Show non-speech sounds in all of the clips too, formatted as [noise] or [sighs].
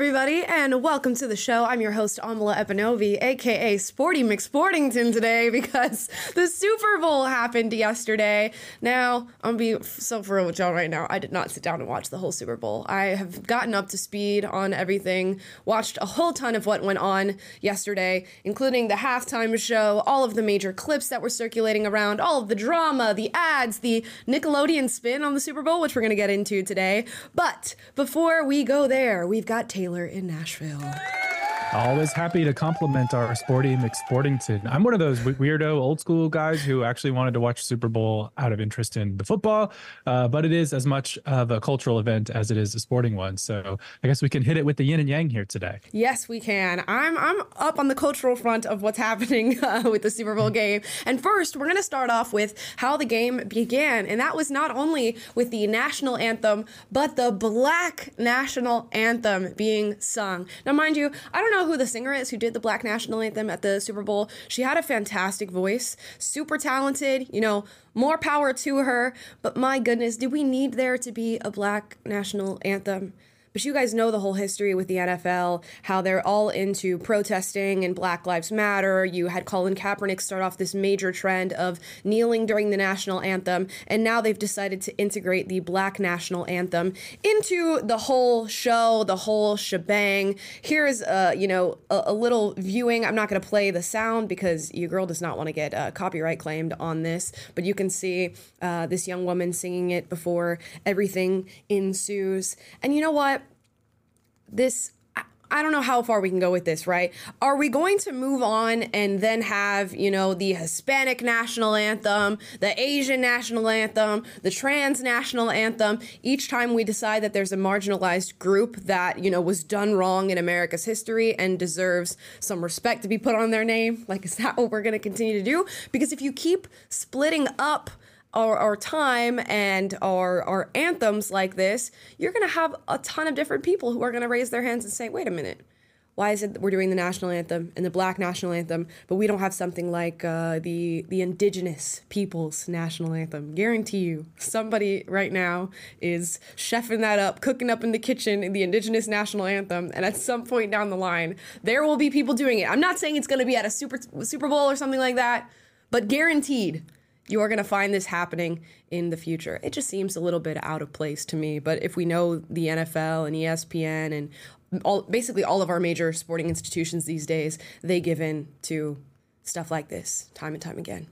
Everybody, and welcome to the show. I'm your host, Amala Ekpunobi, aka Sporty McSportington, today [laughs] because the Super Bowl happened yesterday. Now, I'm gonna be so for real with y'all right now. I did not sit down and watch the whole Super Bowl. I have gotten up to speed on everything, watched a whole ton of what went on yesterday, including the halftime show, all of the major clips that were circulating around, all of the drama, the ads, the Nickelodeon spin on the Super Bowl, which we're gonna get into today. But before we go there, we've got Taylor in Nashville. Always happy to compliment our sporty McSportington. I'm one of those weirdo old school guys who actually wanted to watch Super Bowl out of interest in the football, uh, but it is as much of a cultural event as it is a sporting one. So I guess we can hit it with the yin and yang here today. Yes, we can. I'm I'm up on the cultural front of what's [laughs] happening uh, with the Super Bowl game. And first, we're going to start off with how the game began, and that was not only with the national anthem, but the Black national anthem being sung. Now, mind you, I don't know who the singer is who did the Black national anthem at the Super Bowl. She had a fantastic voice, super talented, you know, more power to her. But my goodness, do we need there to be a Black national anthem? But you guys know the whole history with the NFL, how they're all into protesting and Black Lives Matter. You had Colin Kaepernick start off this major trend of kneeling during the national anthem, and now they've decided to integrate the Black national anthem into the whole show, the whole shebang. Here's, uh, you know, a, a little viewing. I'm not going to play the sound because your girl does not want to get uh, copyright claimed on this, but you can see uh, this young woman singing it before everything ensues. And you know what? This I don't know how far we can go with this, right? Are we going to move on and then have, you know, the Hispanic national anthem, the Asian national anthem, the trans national anthem, each time we decide that there's a marginalized group that, you know, was done wrong in America's history and deserves some respect to be put on their name? Like, is that what we're going to continue to do? Because if you keep splitting up our, our time and our our anthems like this, you're gonna have a ton of different people who are gonna raise their hands and say, wait a minute, why is it we're doing the national anthem and the black national anthem, but we don't have something like uh, the the indigenous people's national anthem? Guarantee you, somebody right now is chefing that up, cooking up in the kitchen in the indigenous national anthem, and at some point down the line, there will be people doing it. I'm not saying it's gonna be at a super Super Bowl or something like that, but guaranteed you are going to find this happening in the future. It just seems a little bit out of place to me. But if we know the NFL and ESPN and all, basically all of our major sporting institutions these days, they give in to stuff like this time and time again.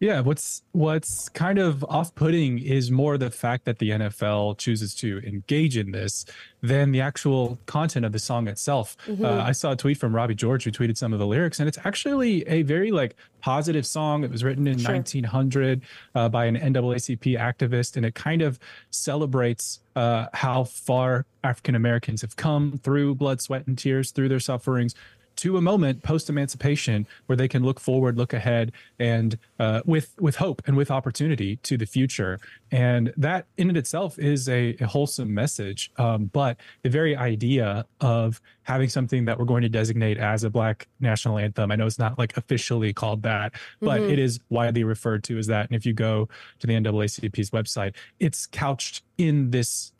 Yeah, what's what's kind of off-putting is more the fact that the NFL chooses to engage in this than the actual content of the song itself. Mm-hmm. Uh, I saw a tweet from Robbie George who tweeted some of the lyrics, and it's actually a very like positive song. It was written in sure. 1900 uh, by an NAACP activist, and it kind of celebrates uh, how far African Americans have come through blood, sweat, and tears, through their sufferings, to a moment post emancipation where they can look forward, look ahead, and uh, with with hope and with opportunity to the future. And that in and itself is a, a wholesome message. Um, but the very idea of having something that we're going to designate as a Black national anthem, I know it's not like officially called that, but mm-hmm. it is widely referred to as that. And if you go to the NAACP's website, it's couched in this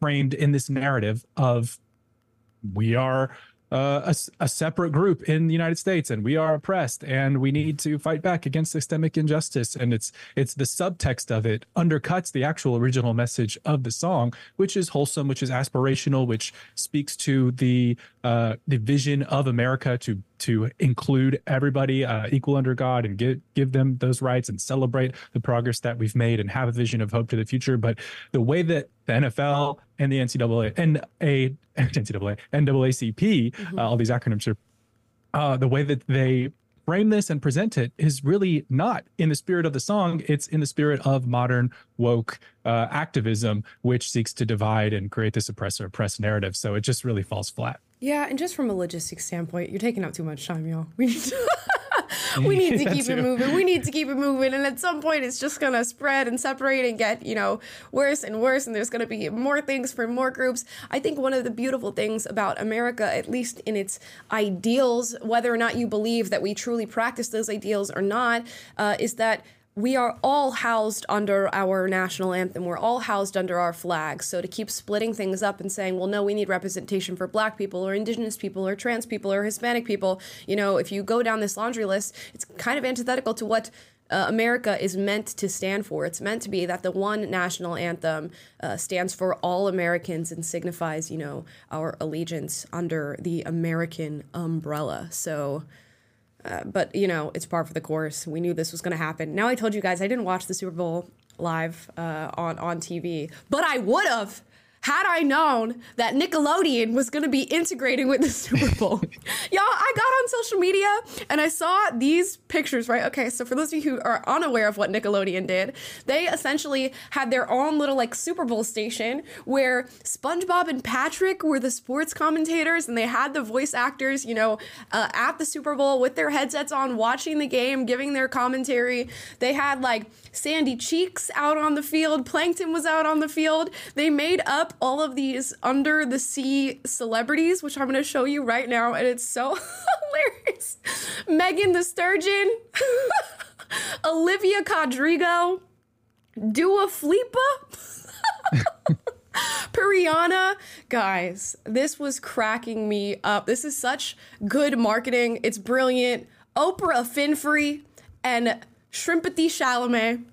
framed in this narrative of we are uh, a, a, separate group in the United States, and we are oppressed, and we need to fight back against systemic injustice. And it's it's the subtext of it undercuts the actual original message of the song, which is wholesome, which is aspirational, which speaks to the uh, the vision of America to to include everybody uh, equal under God and give give them those rights and celebrate the progress that we've made and have a vision of hope to the future. But the way that the NFL and the NCAA and a NCAA NAACP, mm-hmm. uh, all these acronyms are uh, the way that they frame this and present it is really not in the spirit of the song. It's in the spirit of modern woke uh, activism, which seeks to divide and create this oppressor oppressed narrative. So it just really falls flat. Yeah, and just from a logistics standpoint, you're taking up too much time, y'all. We need to, [laughs] we need to keep it moving. We need to keep it moving, and at some point, it's just gonna spread and separate and get you know worse and worse, and there's gonna be more things for more groups. I think one of the beautiful things about America, at least in its ideals, whether or not you believe that we truly practice those ideals or not, uh, is that we are all housed under our national anthem. We're all housed under our flag. So to keep splitting things up and saying, well, no, we need representation for black people or indigenous people or trans people or Hispanic people, you know, if you go down this laundry list, it's kind of antithetical to what uh, America is meant to stand for. It's meant to be that the one national anthem uh, stands for all Americans and signifies, you know, our allegiance under the American umbrella. So, uh, but you know, it's par for the course. We knew this was going to happen. Now I told you guys I didn't watch the Super Bowl live uh, on on TV, but I would have had I known that Nickelodeon was going to be integrating with the Super [laughs] Bowl. Y'all, I got on social media and I saw these pictures, right? Okay, so for those of you who are unaware of what Nickelodeon did, they essentially had their own little like Super Bowl station where SpongeBob and Patrick were the sports commentators and they had the voice actors, you know, uh, at the Super Bowl with their headsets on, watching the game, giving their commentary. They had like Sandy Cheeks out on the field, Plankton was out on the field. They made up all of these under the sea celebrities, which I'm going to show you right now, and it's so [laughs] hilarious. Megan the Sturgeon, [laughs] Olivia Rodrigo, Dua Flipa. [laughs] Pariana, guys, this was cracking me up. This is such good marketing. It's brilliant. Oprah Winfrey and Shrimpathy Chalamet.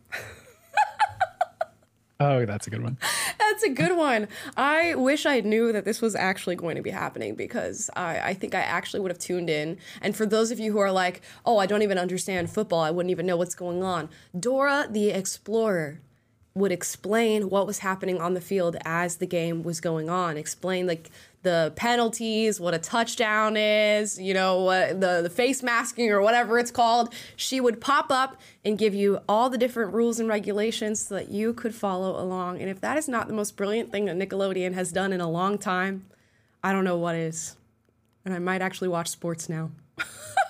Oh, that's a good one. that's a good one. I wish I knew that this was actually going to be happening because I, I think I actually would have tuned in. And for those of you who are like, oh, I don't even understand football, I wouldn't even know what's going on, Dora the Explorer would explain what was happening on the field as the game was going on, explain like the penalties, what a touchdown is, you know, what the, the face masking or whatever it's called. She would pop up and give you all the different rules and regulations so that you could follow along. And if that is not the most brilliant thing that Nickelodeon has done in a long time, I don't know what is. And I might actually watch sports now. [laughs]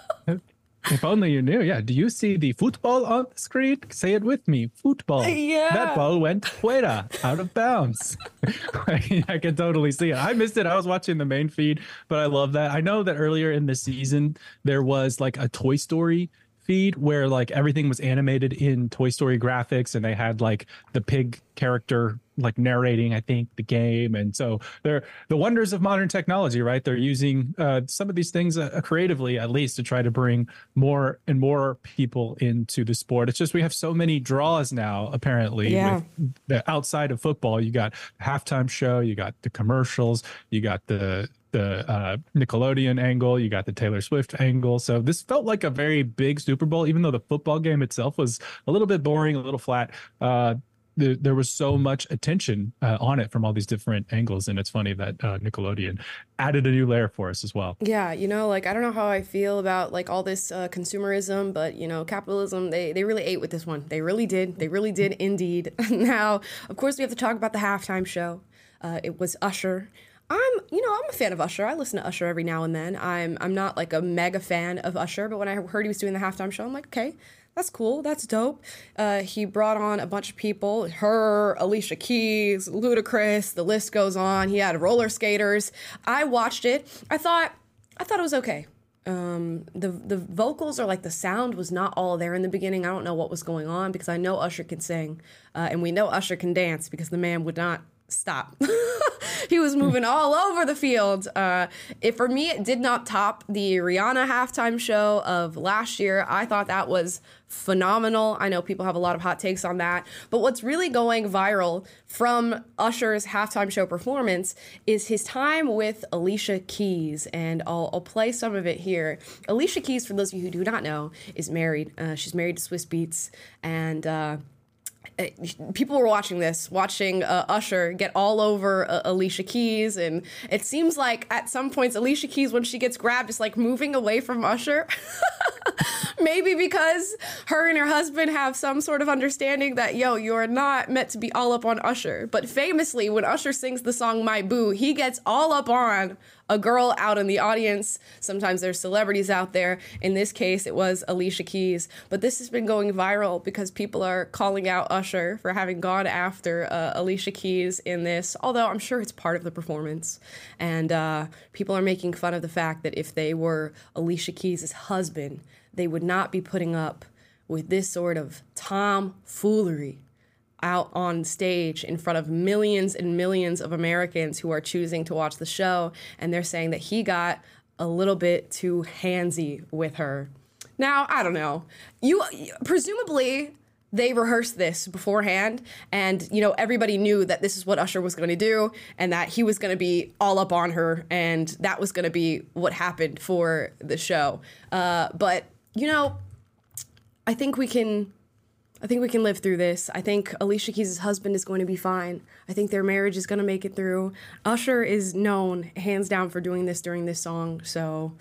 If only you knew. Yeah. Do you see the football on the screen? Say it with me. Football. Yeah. That ball went fuera, out of bounds. [laughs] I can totally see it. I missed it. I was watching the main feed, but I love that. I know that earlier in the season there was like a Toy Story feed where like everything was animated in Toy Story graphics and they had like the pig character like narrating I think the game and so they're the wonders of modern technology right they're using uh, some of these things uh, creatively at least to try to bring more and more people into the sport it's just we have so many draws now apparently yeah. with the outside of football you got halftime show you got the commercials you got the the uh, Nickelodeon angle, you got the Taylor Swift angle. So this felt like a very big Super Bowl, even though the football game itself was a little bit boring, a little flat. Uh, the, there was so much attention uh, on it from all these different angles, and it's funny that uh, Nickelodeon added a new layer for us as well. Yeah, you know, like I don't know how I feel about like all this uh, consumerism, but you know, capitalism they they really ate with this one. They really did. They really did indeed. [laughs] now, of course, we have to talk about the halftime show. Uh, it was Usher. I'm, you know, I'm a fan of Usher. I listen to Usher every now and then. I'm, I'm not like a mega fan of Usher, but when I heard he was doing the halftime show, I'm like, okay, that's cool. That's dope. Uh, he brought on a bunch of people. Her, Alicia Keys, Ludacris. The list goes on. He had roller skaters. I watched it. I thought, I thought it was okay. Um, the the vocals are like the sound was not all there in the beginning. I don't know what was going on because I know Usher can sing, uh, and we know Usher can dance because the man would not stop. [laughs] he was moving all over the field. Uh, it, for me, it did not top the Rihanna halftime show of last year. I thought that was phenomenal. I know people have a lot of hot takes on that. But what's really going viral from Usher's halftime show performance is his time with Alicia Keys. And I'll, I'll play some of it here. Alicia Keys, for those of you who do not know, is married. Uh, she's married to Swizz Beatz. And. Uh, people were watching this, watching uh, Usher get all over uh, Alicia Keys, and it seems like at some points Alicia Keys, when she gets grabbed, is like moving away from Usher. [laughs] Maybe because her and her husband have some sort of understanding that yo, you're not meant to be all up on Usher. But famously, when Usher sings the song "My Boo," he gets all up on a girl out in the audience. Sometimes there's celebrities out there. In this case, it was Alicia Keys. But this has been going viral because people are calling out Usher for having gone after uh, Alicia Keys in this, although I'm sure it's part of the performance. And uh, people are making fun of the fact that if they were Alicia Keys' husband, they would not be putting up with this sort of tomfoolery out on stage in front of millions and millions of Americans who are choosing to watch the show. And they're saying that he got a little bit too handsy with her. Now, I don't know. You presumably they rehearsed this beforehand and you know everybody knew that this is what usher was going to do and that he was going to be all up on her and that was going to be what happened for the show uh, but you know i think we can I think we can live through this. I think Alicia Keys' husband is going to be fine. I think their marriage is going to make it through. Usher is known, hands down, for doing this during this song. So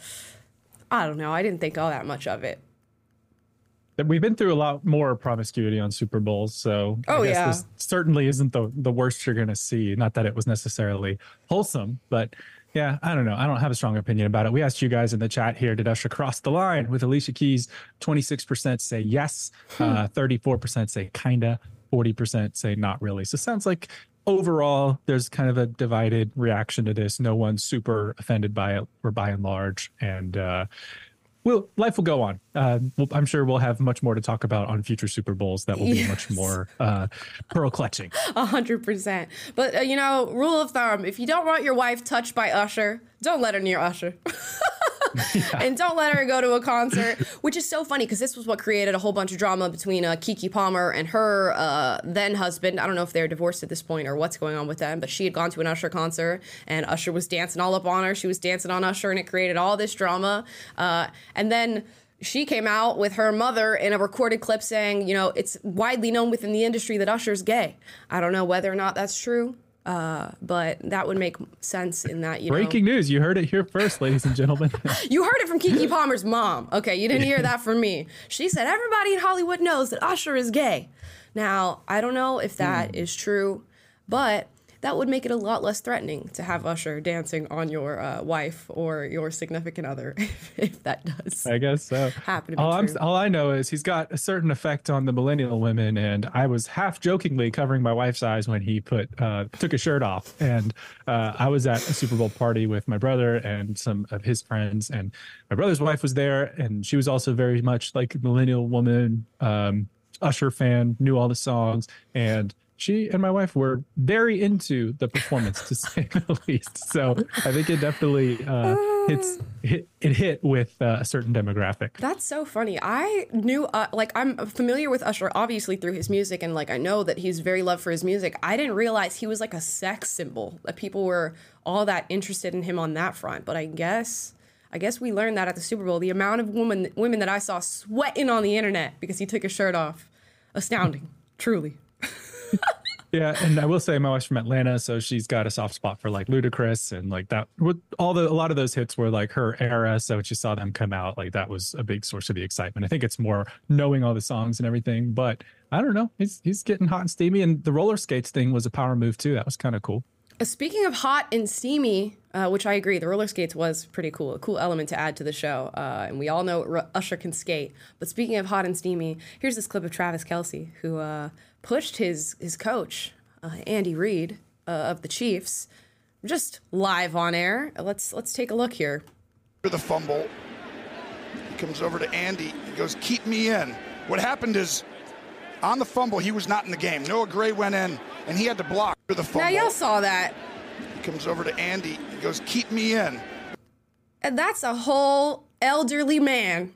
I don't know. I didn't think all that much of it. We've been through a lot more promiscuity on Super Bowls, so oh yeah, this certainly isn't the the worst you're going to see. Not that it was necessarily wholesome, but yeah, I don't know. I don't have a strong opinion about it. We asked you guys in the chat here, did Usher cross the line with Alicia Keys? 26% say yes, hmm. uh, 34% say kinda, 40% say not really. So sounds like overall there's kind of a divided reaction to this. No one's super offended by it or by and large. And uh, well, life will go on. Uh, I'm sure we'll have much more to talk about on future Super Bowls. That will be yes. much more uh, pearl clutching. A hundred percent. But uh, you know, rule of thumb: if you don't want your wife touched by Usher, don't let her near Usher. [laughs] yeah. and don't let her go to a concert, which is so funny because this was what created a whole bunch of drama between uh, Keke Palmer and her uh, then husband. I don't know if they're divorced at this point or what's going on with them, but she had gone to an Usher concert and Usher was dancing all up on her. She was dancing on Usher, and it created all this drama. Uh, and then she came out with her mother in a recorded clip saying, you know, it's widely known within the industry that Usher's gay. I don't know whether or not that's true. Uh, but that would make sense in that you know. breaking know, news. You heard it here first, ladies and gentlemen. [laughs] you heard it from Keke [laughs] Palmer's mom. Okay, you didn't hear that from me. She said everybody in Hollywood knows that Usher is gay. Now I don't know if that mm. is true, but that would make it a lot less threatening to have Usher dancing on your uh, wife or your significant other, [laughs] if, that does. I guess so. Happen all, all, i know is he's got a certain effect on the millennial women, and I was half jokingly covering my wife's eyes when he put uh, took his shirt off, and uh, I was at a Super Bowl party with my brother and some of his friends, and my brother's wife was there, and she was also very much like a millennial woman. Um, Usher fan, knew all the songs, and she and my wife were very into the performance to [laughs] say the least. So I think it definitely uh, hits hit, it hit with uh, a certain demographic. That's so funny. I knew uh, like I'm familiar with Usher obviously through his music and like I know that he's very loved for his music. I didn't realize he was like a sex symbol that people were all that interested in him on that front. But I guess I guess we learned that at the Super Bowl. The amount of women women that I saw sweating on the internet because he took his shirt off, astounding, truly yeah, and I will say my wife's from Atlanta, so she's got a soft spot for like Ludacris and like that. With all the a lot of those hits were like her era, so when she saw them come out, like that was a big source of the excitement. I think it's more knowing all the songs and everything, but I don't know. He's he's getting hot and steamy, and the roller skates thing was a power move too. That was kind of cool. Uh, speaking of hot and steamy, uh, which I agree, the roller skates was pretty cool, a cool element to add to the show. Uh, and we all know Usher can skate. But speaking of hot and steamy, here's this clip of Travis Kelce, who uh, pushed his his coach uh, Andy Reid uh, of the Chiefs, just live on air. Let's let's take a look here. The fumble he comes over to Andy. He goes, "Keep me in." What happened is, on the fumble, he was not in the game. Noah Gray went in, and he had to block for the fumble. Yeah, y'all saw that. He comes over to Andy. He goes, "Keep me in." And that's a whole elderly man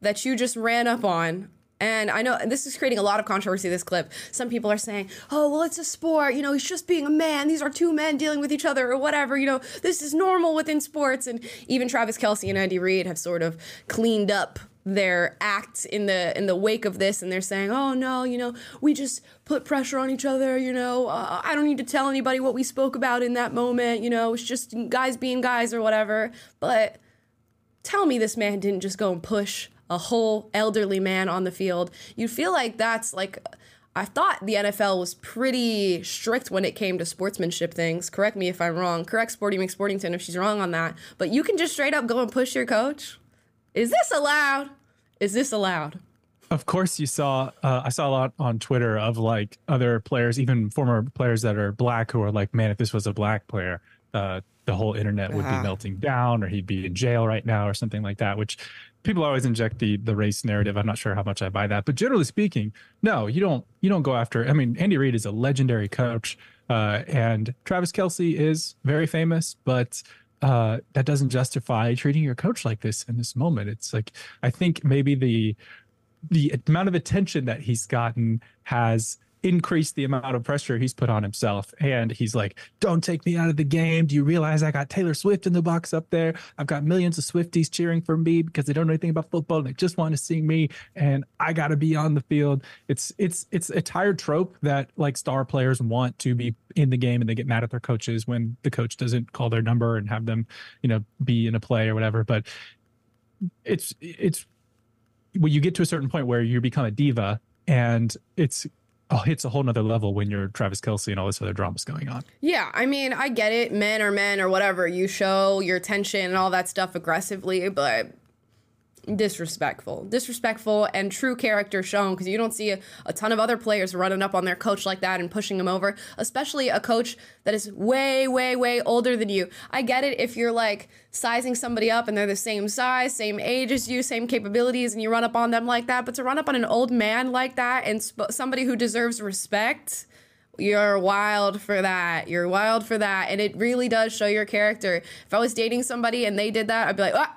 that you just ran up on and I know this is creating a lot of controversy, this clip. Some people are saying, oh, well, it's a sport. You know, he's just being a man. These are two men dealing with each other or whatever. You know, this is normal within sports. And even Travis Kelce and Andy Reid have sort of cleaned up their act in the in the wake of this and they're saying oh no you know we just put pressure on each other you know uh, i don't need to tell anybody what we spoke about in that moment you know it's just guys being guys or whatever but tell me this man didn't just go and push a whole elderly man on the field you feel like that's like I thought the NFL was pretty strict when it came to sportsmanship things. Correct me if I'm wrong. Correct Sporty McSportington if she's wrong on that. But you can just straight up go and push your coach. Is this allowed? Is this allowed? Of course, you saw. Uh, I saw a lot on Twitter of like other players, even former players that are black, who are like, "Man, if this was a black player, uh, the whole internet would be melting down, or he'd be in jail right now, or something like that." Which people always inject the the race narrative. I'm not sure how much I buy that, but generally speaking, no, you don't. You don't go after. I mean, Andy Reid is a legendary coach, uh, and Travis Kelce is very famous, but uh, that doesn't justify treating your coach like this in this moment. It's like I think maybe the the amount of attention that he's gotten has increased the amount of pressure he's put on himself. And he's like, Don't take me out of the game. Do you realize I got Taylor Swift in the box up there? I've got millions of Swifties cheering for me because they don't know anything about football and they just want to see me. And I gotta be on the field. It's it's it's a tired trope that like star players want to be in the game and they get mad at their coaches when the coach doesn't call their number and have them, you know, be in a play or whatever. But it's it's when you get to a certain point where you become a diva and it's oh, it's a whole nother level when you're Travis Kelce and all this other drama's going on. Yeah, I mean, I get it. Men are men or whatever. You show your tension and all that stuff aggressively, but disrespectful disrespectful and true character shown because you don't see a, a, ton of other players running up on their coach like that and pushing them over especially a coach that is way way way older than you i get it if you're like sizing somebody up and they're the same size same age as you same capabilities and you run up on them like that but to run up on an old man like that and sp- somebody who deserves respect you're wild for that. You're wild for that. And it really does show your character. If I was dating somebody and they did that, I'd be like, ah,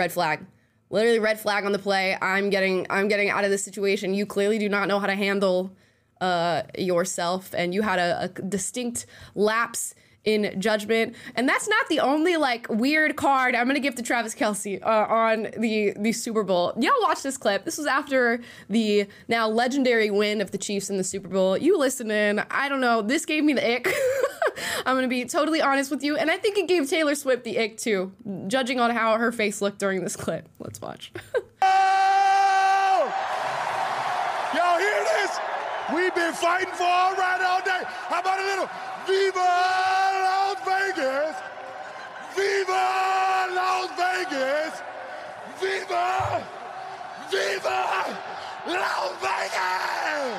red flag. Literally red flag on the play. I'm getting i'm getting out of this situation. You clearly do not know how to handle uh, yourself and you had a, a distinct lapse in judgment. And that's not the only like weird card I'm gonna give to Travis Kelce uh, on the the Super Bowl. Y'all watch this clip. This was after the now legendary win of the Chiefs in the Super Bowl. You listening? I don't know. This gave me the ick. [laughs] I'm gonna be totally honest with you, and I think it gave Taylor Swift the ick too, judging on how her face looked during this clip. Let's watch. oh! [laughs] Y'all hear this? We've been fighting for all right all day. How about a little Viva! Las Vegas! Viva Las Vegas! Viva! Viva Las Vegas!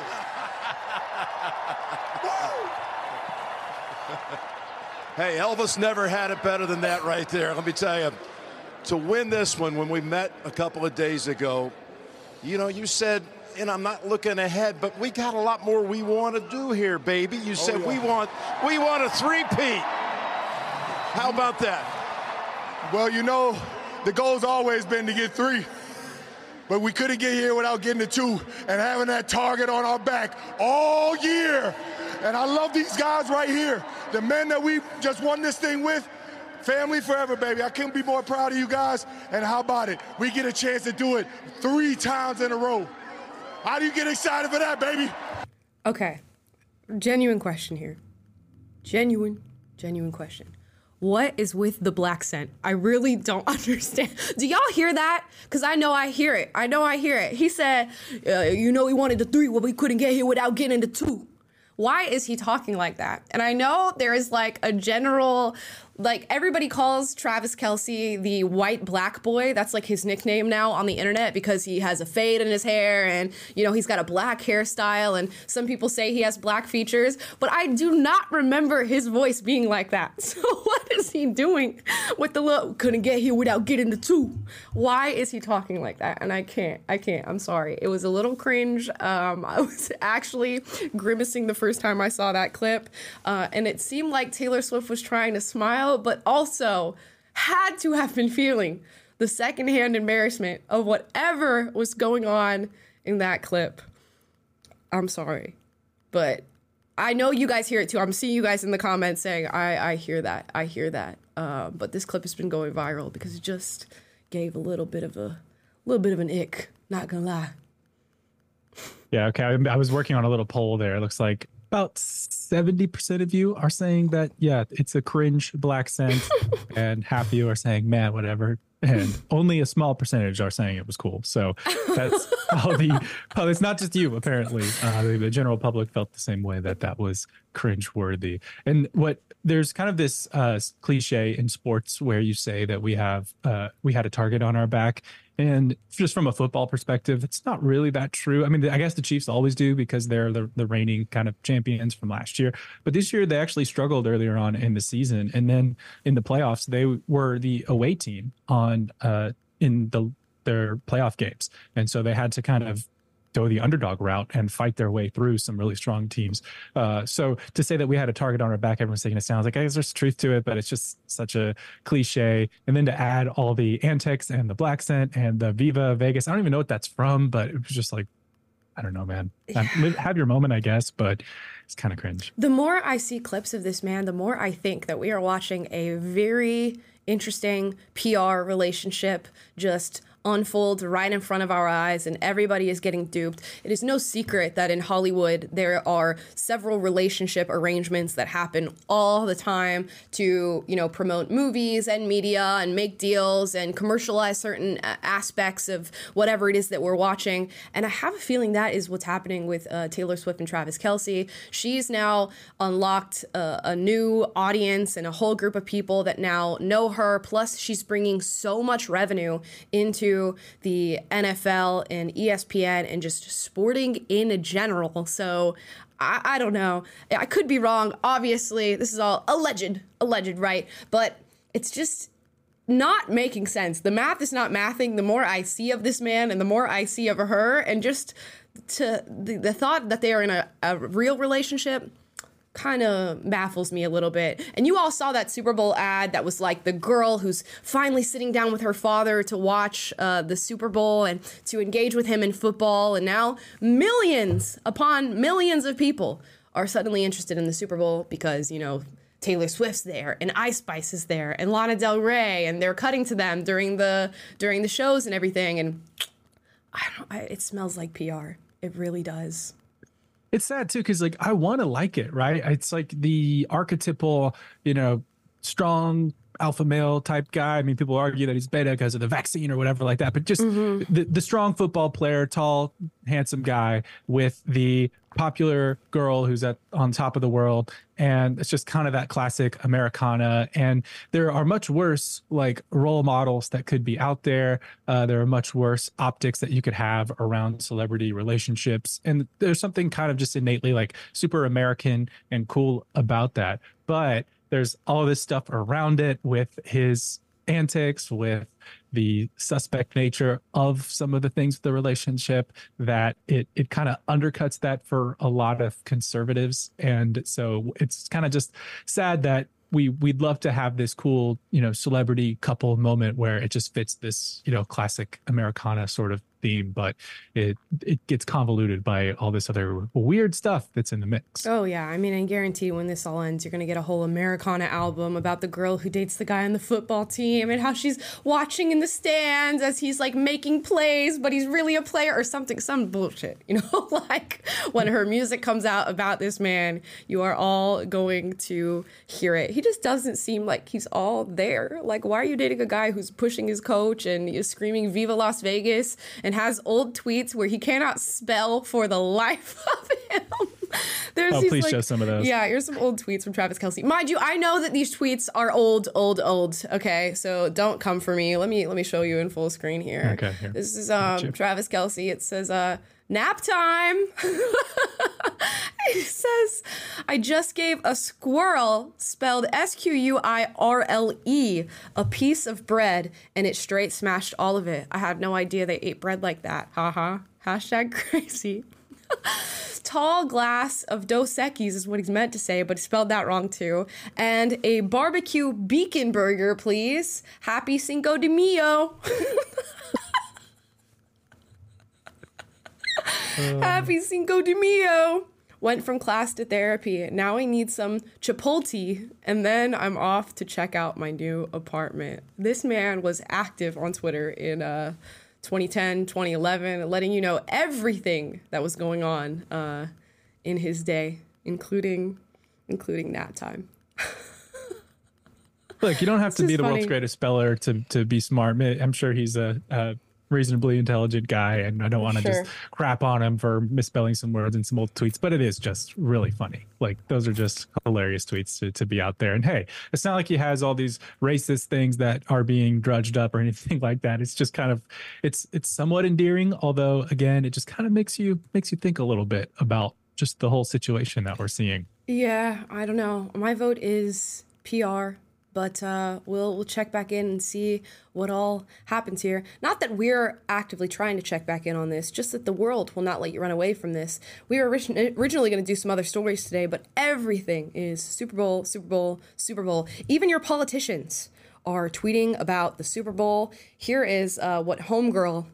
hey, Elvis never had it better than that right there. Let me tell you. To win this one, when we met a couple of days ago, you know, you said and I'm not looking ahead, but we got a lot more we want to do here, baby. You oh, said oh, yeah. we want we want a three-peat. How about that? Well, you know, the goal's always been to get three. But we couldn't get here without getting the two and having that target on our back all year. And I love these guys right here. The men that we just won this thing with, family forever, baby. I couldn't be more proud of you guys. And how about it? We get a chance to do it three times in a row. How do you get excited for that, baby? Okay. Genuine question here. Genuine, genuine question. What is with the black scent? I really don't [laughs] understand. Do y'all hear that? Because I know I hear it. I know I hear it. He said, uh, you know, we wanted the three, but we couldn't get here without getting the two. Why is he talking like that? And I know there is like a general like everybody calls Travis Kelce the white black boy. That's like his nickname now on the internet because he has a fade in his hair and you know he's got a black hairstyle and some people say he has black features, but I do not remember his voice being like that. [laughs] So what is he doing with the look? Couldn't get here without getting the two. Why is he talking like that? And I can't. I can't. I'm sorry. It was a little cringe. Um, [laughs] I was actually grimacing the first time I saw that clip, uh, and it seemed like Taylor Swift was trying to smile but also had to have been feeling the secondhand embarrassment of whatever was going on in that clip. I'm sorry, but I know you guys hear it too. I'm seeing you guys in the comments saying, I, I hear that. I hear that. Uh, but this clip has been going viral because it just gave a little bit of a little bit of an ick. Not gonna lie. Yeah, okay. I, I was working on a little poll there. It looks like about 70% of you are saying that, yeah, it's a cringe black scent, [laughs] and half of you are saying, man, whatever. And only a small percentage are saying it was cool. So that's [laughs] how the, oh, it's not just you, apparently. Uh, the, the general public felt the same way that that was cringe worthy. And what there's kind of this uh, cliche in sports where you say that we have, uh, we had a target on our back and just from a football perspective, it's not really that true. I mean, I guess the Chiefs always do because they're the, the reigning kind of champions from last year. But this year, they actually struggled earlier on in the season. And then in the playoffs, they were the away team on uh, in the their playoff games. And so they had to kind of go the underdog route and fight their way through some really strong teams. Uh, so to say that we had a target on our back, everyone's taking it sounds like I guess there's truth to it, but it's just such a cliche. And then to add all the antics and the black scent and the Viva Vegas, I don't even know what that's from, but it was just like, I don't know, man. Have your moment, I guess, but it's kind of cringe. The more I see clips of this man, the more I think that we are watching a very interesting PR relationship just unfold right in front of our eyes and everybody is getting duped. It is no secret that in Hollywood there are several relationship arrangements that happen all the time to, you know, promote movies and media and make deals and commercialize certain aspects of whatever it is that we're watching. And I have a feeling that is what's happening with uh, Taylor Swift and Travis Kelce. She's now unlocked uh, a new audience and a whole group of people that now know her. Plus, she's bringing so much revenue into the NFL and ESPN and just sporting in general. So I, I don't know. I could be wrong. Obviously, this is all alleged, alleged, right? But it's just not making sense. The math is not mathing. The more I see of this man and the more I see of her, and just to the, the thought that they are in a, a real relationship kind of baffles me a little bit. And you all saw that Super Bowl ad that was like the girl who's finally sitting down with her father to watch uh, the Super Bowl and to engage with him in football. And now millions upon millions of people are suddenly interested in the Super Bowl because, you know, Taylor Swift's there and Ice Spice is there and Lana Del Rey and they're cutting to them during the during the shows and everything and I don't I, it smells like PR. It really does it's sad too because like I want to like it, right? It's like the archetypal, you know, strong alpha male type guy. I mean, people argue that he's beta because of the vaccine or whatever like that, but just mm-hmm. the, the strong football player, tall, handsome guy with the popular girl who's at on top of the world. And it's just kind of that classic americana. And there are much worse like role models that could be out there. Uh, there are much worse optics that you could have around celebrity relationships. And there's something kind of just innately like super american and cool about that. But there's all this stuff around it with his antics with the suspect nature of some of the things the relationship that it it kind of undercuts that for a lot of conservatives. And so it's kind of just sad that we we'd love to have this cool you know celebrity couple moment where it just fits this you know classic americana sort of theme, but it it gets convoluted by all this other weird stuff that's in the mix. Oh yeah, I mean, I guarantee when this all ends, you're gonna get a whole Americana album about the girl who dates the guy on the football team and how she's watching in the stands as he's like making plays, but he's really a player or something, some bullshit. You know, [laughs] like when her music comes out about this man, you are all going to hear it. He just doesn't seem like he's all there. Like, why are you dating a guy who's pushing his coach and is screaming "Viva Las Vegas" and and has old tweets where he cannot spell for the life [laughs] of him. There's oh, please like, show some of those. Yeah, here's some old tweets from Travis Kelce. Mind you, I know that these tweets are old, old, old. Okay, so don't come for me. Let me let me show you in full screen here. Okay, here. This is um Travis Kelce. It says uh nap time. [laughs] it says, I just gave a squirrel, spelled S Q U I R L E, a piece of bread, and it straight smashed all of it. I had no idea they ate bread like that. Haha. Hashtag [laughs] crazy. Tall glass of Dos Equis is what he's meant to say, but he spelled that wrong too. And a barbecue beacon burger, please. Happy Cinco de Mayo. [laughs] Happy Cinco de Mayo. Went from class to therapy. Now I need some Chipotle, and then I'm off to check out my new apartment. This man was active on Twitter in uh, 2010, 2011, letting you know everything that was going on uh, in his day, including including that time. Look, you don't have to be the funny. world's greatest speller to to be smart. I'm sure he's a, a reasonably intelligent guy, and I don't want to sure. just crap on him for misspelling some words in some old tweets. But it is just really funny. Like those are just hilarious tweets to, to be out there. And hey, it's not like he has all these racist things that are being drudged up or [laughs] anything like that. It's just kind of it's it's somewhat endearing, although again, it just kind of makes you makes you think a little bit about just the whole situation that we're seeing. Yeah, I don't know. My vote is PR but uh, we'll we'll check back in and see what all happens here. Not that we're actively trying to check back in on this, just that the world will not let you run away from this. We were originally going to do some other stories today, but everything is Super Bowl, Super Bowl, Super Bowl. Even your politicians are tweeting about the Super Bowl. Here is uh, what homegirl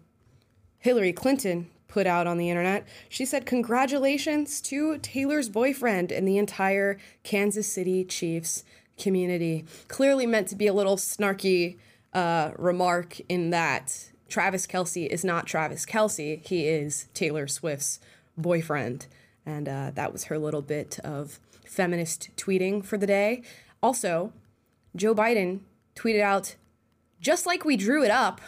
Hillary Clinton put out on the internet. She said, Congratulations to Taylor's boyfriend and the entire Kansas City Chiefs community. Clearly meant to be a little snarky uh, remark in that Travis Kelce is not Travis Kelce. he is Taylor Swift's boyfriend. And uh, that was her little bit of feminist tweeting for the day. Also, Joe Biden tweeted out, just like we drew it up,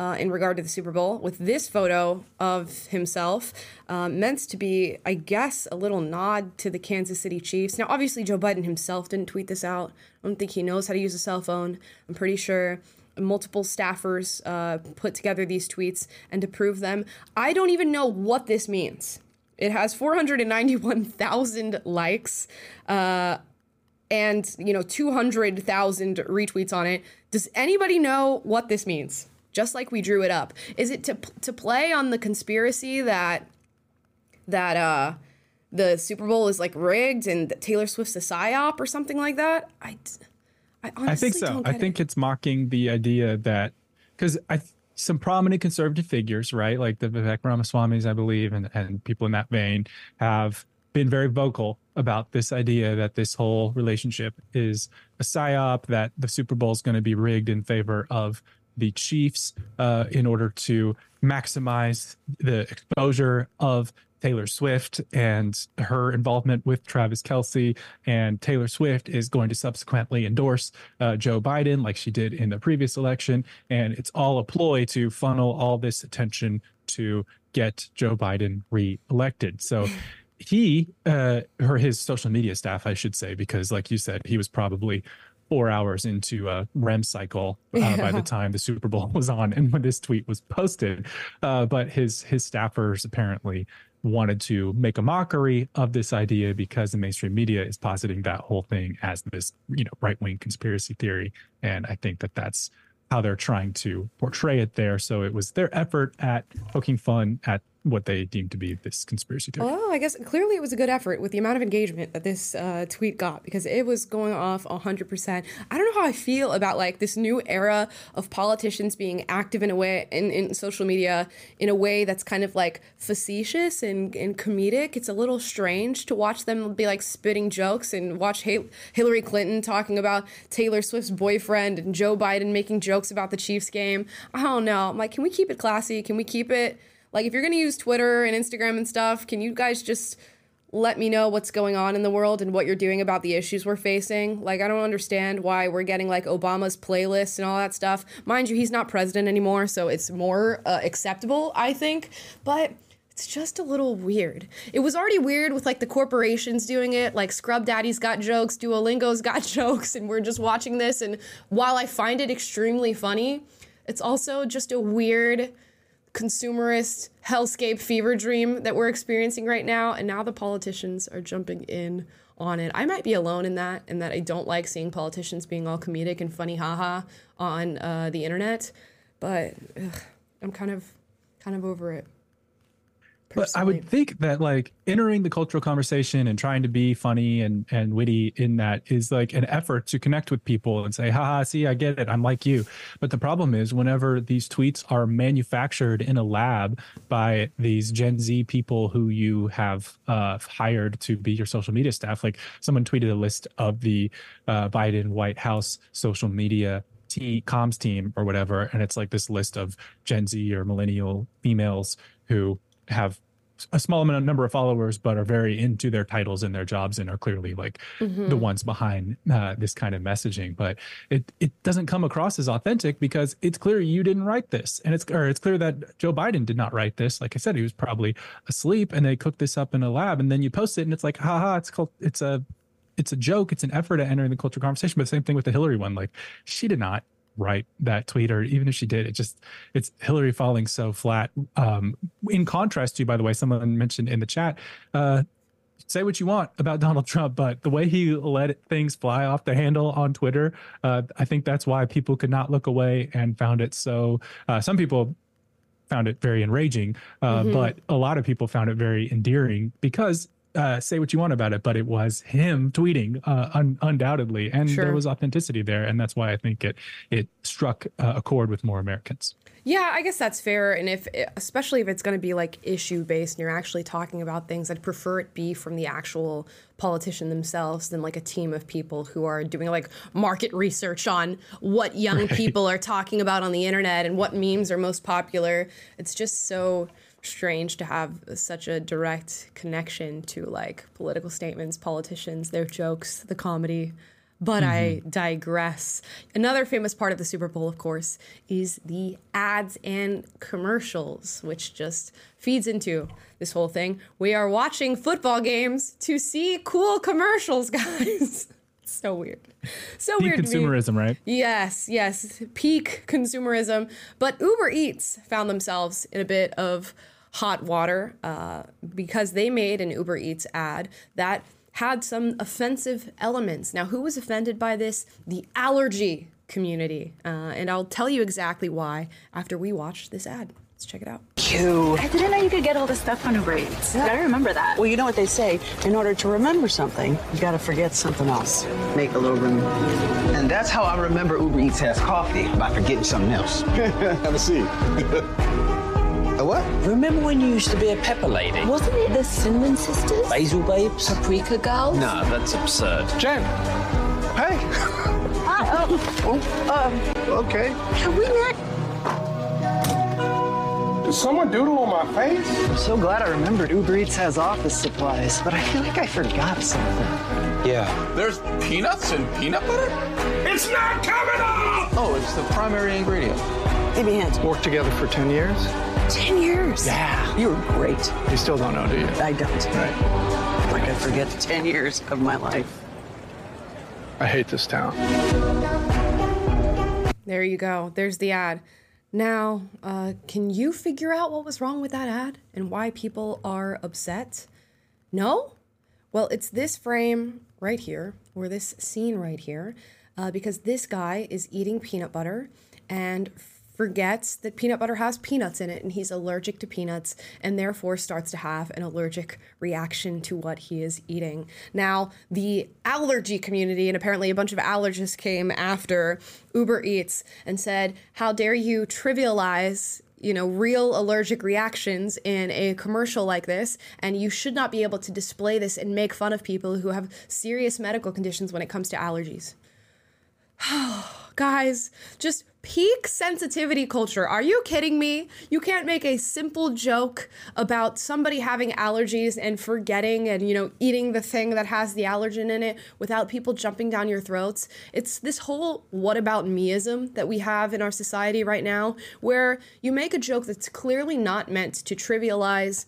uh, in regard to the Super Bowl with this photo of himself, um, meant to be, I guess, a little nod to the Kansas City Chiefs. Now, obviously, Joe Biden himself didn't tweet this out. I don't think he knows how to use a cell phone. I'm pretty sure multiple staffers uh, put together these tweets and to prove them. I don't even know what this means. It has 491,000 likes. Uh, and you know 200,000 retweets on it. Does anybody know what this means? Just like we drew it up. Is it to to play on the conspiracy that that uh the Super Bowl is like rigged and Taylor Swift's a psyop or something like that? I I, honestly I think so. I think it. it's mocking the idea that because I some prominent conservative figures, right, like the Vivek Ramaswamy's, I believe, and and people in that vein have been very vocal about this idea that this whole relationship is a psyop, that the Super Bowl is going to be rigged in favor of the Chiefs uh, in order to maximize the exposure of Taylor Swift and her involvement with Travis Kelce. And Taylor Swift is going to subsequently endorse uh, Joe Biden like she did in the previous election. And it's all a ploy to funnel all this attention to get Joe Biden re-elected. So he, uh, or his social media staff, I should say, because like you said, he was probably four hours into a REM cycle uh, yeah. by the time the Super Bowl [laughs] was on and when this tweet was posted. Uh, but his his staffers apparently wanted to make a mockery of this idea because the mainstream media is positing that whole thing as this you know right wing conspiracy theory, and I think that that's how they're trying to portray it there. So it was their effort at poking fun at what they deemed to be this conspiracy theory. Well, I guess clearly it was a good effort with the amount of engagement that this uh, tweet got because it was going off 100%. I don't know how I feel about like this new era of politicians being active in a way in, in social media in a way that's kind of like facetious and, and comedic. It's a little strange to watch them be like spitting jokes and watch Hillary Clinton talking about Taylor Swift's boyfriend and Joe Biden making jokes about the Chiefs game. I don't know. I'm like, can we keep it classy? Can we keep it like, if you're going to use Twitter and Instagram and stuff, can you guys just let me know what's going on in the world and what you're doing about the issues we're facing? Like, I don't understand why we're getting like Obama's playlist and all that stuff. Mind you, he's not president anymore, so it's more uh, acceptable, I think. But it's just a little weird. It was already weird with like the corporations doing it, like Scrub Daddy's got jokes, Duolingo's got [laughs] jokes, and we're just watching this. And while I find it extremely funny, it's also just a weird consumerist hellscape fever dream that we're experiencing right now. And now the politicians are jumping in on it. I might be alone in that, and that I don't like seeing politicians being all comedic and funny haha on uh, the internet. But ugh, I'm kind of kind of over it. But I would think that like entering the cultural conversation and trying to be funny and and witty in that is like an effort to connect with people and say, haha, see, I get it. I'm like you. But the problem is whenever these tweets are manufactured in a lab by these Gen Z people who you have uh, hired to be your social media staff, like someone tweeted a list of the uh, Biden White House social media team, comms team or whatever, and it's like this list of Gen Z or millennial females who have a small amount number of followers, but are very into their titles and their jobs and are clearly like mm-hmm. the ones behind uh, this kind of messaging. But it it doesn't come across as authentic because it's clear you didn't write this, and it's or it's clear that Joe Biden did not write this. Like I said, he was probably asleep, and they cooked this up in a lab, and then you post it, and it's like, haha, it's called it's a it's a joke. It's an effort at entering the cultural conversation. But the same thing with the Hillary one. Like she did not write that tweet or even if she did it just it's hillary falling so flat um in contrast to by the way someone mentioned in the chat uh say what you want about Donald Trump, but the way he let things fly off the handle on Twitter, uh, I think that's why people could not look away and found it so. Uh, some people found it very enraging, uh, mm-hmm. but a lot of people found it very endearing because uh, say what you want about it, but it was him tweeting uh, un- undoubtedly, and sure. there was authenticity there, and that's why I think it it struck uh, a chord with more Americans. Yeah, I guess that's fair, and if especially if it's going to be like issue based, and you're actually talking about things, I'd prefer it be from the actual politician themselves than like a team of people who are doing like market research on what young [laughs] right. people are talking about on the internet and what memes are most popular. It's just so strange to have such a direct connection to like political statements, politicians, their jokes, the comedy. But mm-hmm. I digress. Another famous part of the Super Bowl, of course, is the ads and commercials, which just feeds into this whole thing. We are watching football games to see cool commercials, [laughs] guys. so weird. So Peak weird. Consumerism, right? Yes, yes. Peak consumerism. But Uber Eats found themselves in a bit of hot water uh, because they made an Uber Eats ad that had some offensive elements. Now, who was offended by this? The allergy community. Uh, and I'll tell you exactly why after we watch this ad. Let's check it out. You. I didn't know you could get all this stuff on Uber Eats. Yeah. gotta remember that. Well, you know what they say. In order to remember something, you gotta forget something else. Make a little room. And that's how I remember Uber Eats has coffee, by forgetting something else. [laughs] Have a seat. [laughs] A what? Remember when you used to be a pepper lady? Wasn't it the Cinnamon Sisters? Basil Babes? Paprika Girls? No, that's absurd. Jen! Hey! Hi, oh. [laughs] oh um, okay. Have we met? Did someone doodle on my face? I'm so glad I remembered Uber Eats has office supplies, but I feel like I forgot something. Yeah. There's peanuts and peanut butter? It's not coming off! Oh, it's the primary ingredient. Give me hands. Worked together for 10 years? 10 years? Yeah. You were great. You still don't know, do you? I don't. Right. Like I forget 10 years of my life. I hate this town. There you go. There's the ad. Now, uh, can you figure out what was wrong with that ad and why people are upset? No? Well, it's this frame right here, or this scene right here, uh, because this guy is eating peanut butter and forgets that peanut butter has peanuts in it and he's allergic to peanuts and therefore starts to have an allergic reaction to what he is eating. Now, the allergy community and apparently a bunch of allergists came after Uber Eats and said, How dare you trivialize you know, real allergic reactions in a commercial like this, and you should not be able to display this and make fun of people who have serious medical conditions when it comes to allergies. [sighs] Guys, just peak sensitivity culture. Are you kidding me? You can't make a simple joke about somebody having allergies and forgetting and, you know, eating the thing that has the allergen in it without people jumping down your throats. It's this whole what about meism that we have in our society right now, where you make a joke that's clearly not meant to trivialize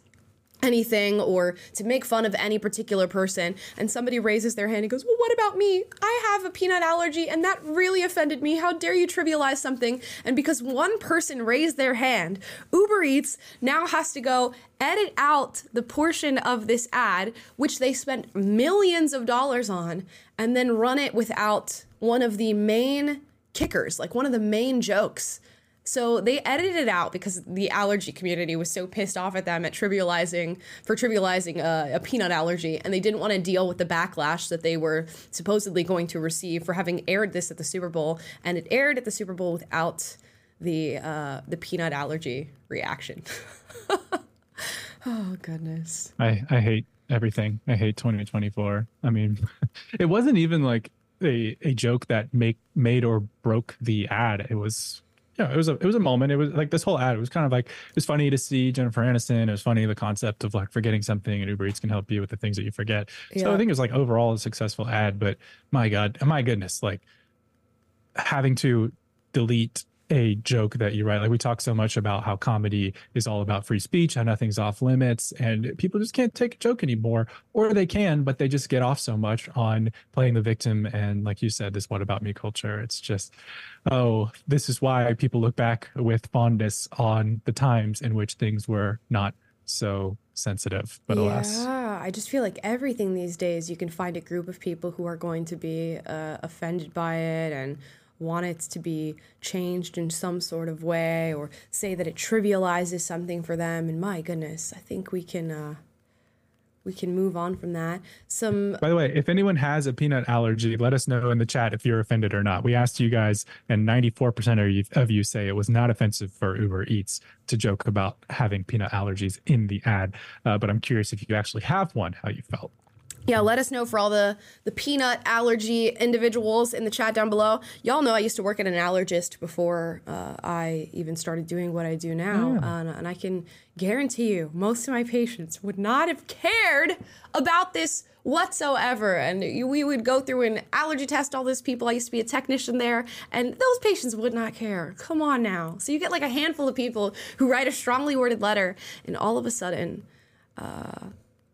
anything or to make fun of any particular person and somebody raises their hand and goes well what about me? I have a peanut allergy and that really offended me. How dare you trivialize something? And because one person raised their hand uber eats now has to go edit out the portion of this ad which they spent millions of dollars on and then run it without one of the main kickers like one of the main jokes so they edited it out because the allergy community was so pissed off at them at trivializing for trivializing a, a peanut allergy, and they didn't want to deal with the backlash that they were supposedly going to receive for having aired this at the Super Bowl, and it aired at the Super Bowl without the uh, the peanut allergy reaction. [laughs] oh goodness! I I hate everything. I hate 2024. I mean, [laughs] it wasn't even like a, a joke that make made or broke the ad. It was you know, it was a it was a moment. It was like this whole ad. It was kind of like it was funny to see Jennifer Aniston. It was funny the concept of like forgetting something and Uber Eats can help you with the things that you forget. So I think it was like overall a successful ad. But my God, my goodness, like having to delete a joke that you write. Like we talk so much about how comedy is all about free speech, how nothing's off limits, and people just can't take a joke anymore, or they can, but they just get off so much on playing the victim. And like you said, this "What about me" culture. It's just, oh, this is why people look back with fondness on the times in which things were not so sensitive. But alas, Yeah, I just feel like everything these days you can find a group of people who are going to be uh, offended by it and want it to be changed in some sort of way or say that it trivializes something for them. And my goodness, I think we can uh, we can move on from that. Some By the way, if anyone has a peanut allergy, let us know in the chat if you're offended or not. We asked you guys, and 94% of you, say it was not offensive for Uber Eats to joke about having peanut allergies in the ad. Uh, but I'm curious if you actually have one, how you felt. Yeah, let us know for all the the peanut allergy individuals in the chat down below. Y'all know I used to work at an allergist before uh, I even started doing what I do now, and, and I can guarantee you, most of my patients would not have cared about this whatsoever. And you- we would go through an allergy test. All those people. I used to be a technician there, and those patients would not care. Come on now. So you get like a handful of people who write a strongly worded letter, and all of a sudden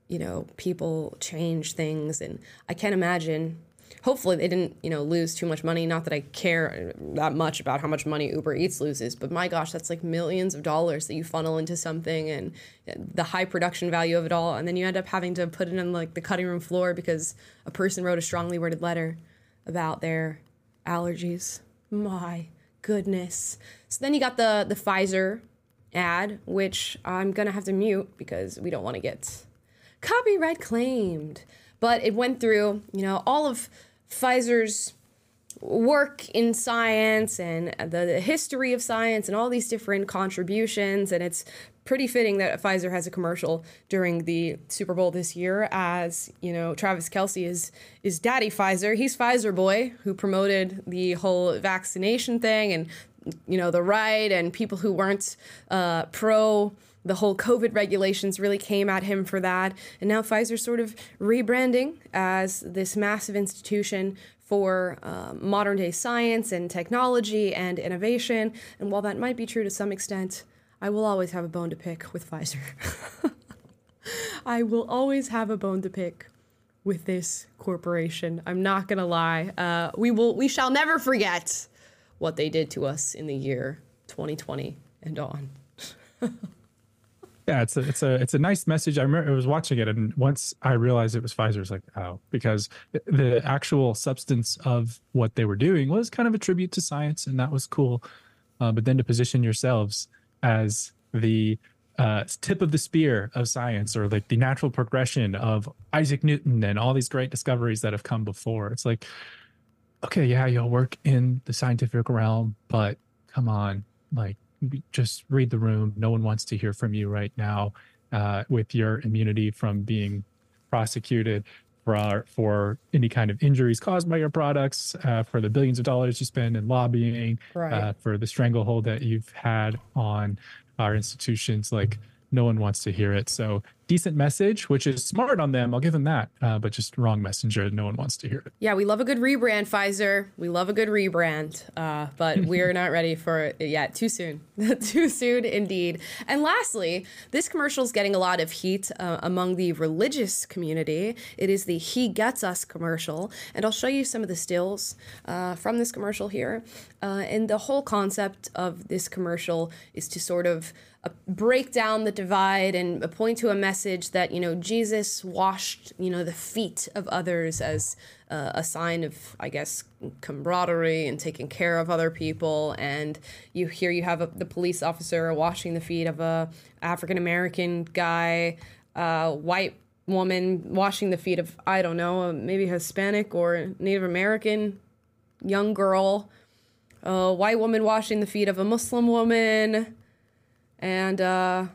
you know, people change things. And I can't imagine, hopefully, they didn't, you know, lose too much money. Not that I care that much about how much money Uber Eats loses, but my gosh, that's like millions of dollars that you funnel into something and the high production value of it all. And then you end up having to put it on like the cutting room floor because a person wrote a strongly worded letter about their allergies. My goodness. So then you got the the Pfizer ad, which I'm gonna have to mute because we don't want to get copyright claimed. But it went through, you know, all of Pfizer's work in science and the, the history of science and all these different contributions. And it's pretty fitting that Pfizer has a commercial during the Super Bowl this year, as you know, Travis Kelce is is Daddy Pfizer. He's Pfizer boy who promoted the whole vaccination thing and you know the right and people who weren't uh, pro the whole COVID regulations really came at him for that. And now Pfizer's sort of rebranding as this massive institution for uh, modern day science and technology and innovation. And while that might be true to some extent, I will always have a bone to pick with Pfizer. [laughs] I will always have a bone to pick with this corporation. I'm not gonna lie. Uh, we will. We shall never forget what they did to us in the year 2020 and on. [laughs] Yeah, it's a it's a it's a nice message. I remember I was watching it, and once I realized it was Pfizer, I was like, oh, because the actual substance of what they were doing was kind of a tribute to science, and that was cool. Uh, but then to position yourselves as the uh, tip of the spear of science, or like the natural progression of Isaac Newton and all these great discoveries that have come before, it's like, okay, yeah, you'll work in the scientific realm, but come on, like just read the room. No one wants to hear from you right now uh, with your immunity from being prosecuted for, for any kind of injuries caused by your products, uh, for the billions of dollars you spend in lobbying, Right. uh, for the stranglehold that you've had on our institutions. Like, no one wants to hear it. So, decent message, which is smart on them. I'll give them that, uh, but just wrong messenger. No one wants to hear it. Yeah, we love a good rebrand, Pfizer. We love a good rebrand, uh, but [laughs] we're not ready for it yet. Too soon. [laughs] Too soon, indeed. And lastly, this commercial is getting a lot of heat uh, among the religious community. It is the He Gets Us commercial. And I'll show you some of the stills uh, from this commercial here. Uh, and the whole concept of this commercial is to sort of break down the divide and uh, point to a message that you know Jesus washed you know the feet of others as uh, a sign of I guess camaraderie and taking care of other people. And you here you have a, the police officer washing the feet of a African American guy uh, white woman washing the feet of I don't know maybe Hispanic or Native American young girl a white woman washing the feet of a Muslim woman and uh,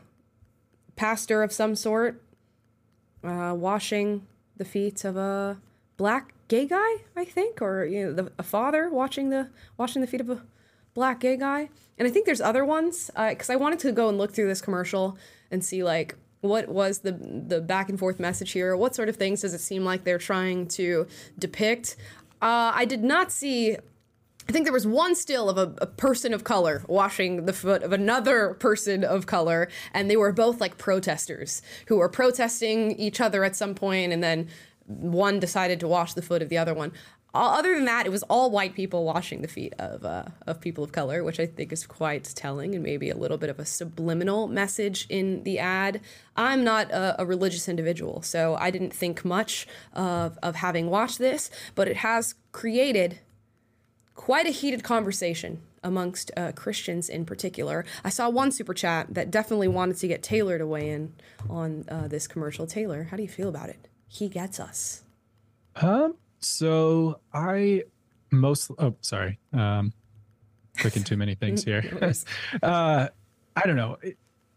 pastor of some sort uh, washing the feet of a black gay guy, I think, or you know, the, a father watching the watching the feet of a black gay guy. And I think there's other ones because uh, I wanted to go and look through this commercial and see like what was the the back and forth message here. What sort of things does it seem like they're trying to depict? Uh, I did not see I think there was one still of a, a, person of color washing the foot of another person of color, and they were both like protesters who were protesting each other at some point, and then one decided to wash the foot of the other one. Other than that, it was all white people washing the feet of uh, of people of color, which I think is quite telling and maybe a little bit of a subliminal message in the ad. I'm not a, a religious individual, so I didn't think much of of having watched this, but it has created quite a heated conversation amongst uh, Christians in particular. I saw one super chat that definitely wanted to get Taylor to weigh in on uh, this commercial. Taylor, how do you feel about it? He gets us. Um. So I most. Oh, sorry. Um, clicking too many things [laughs] here. [laughs] uh, I don't know.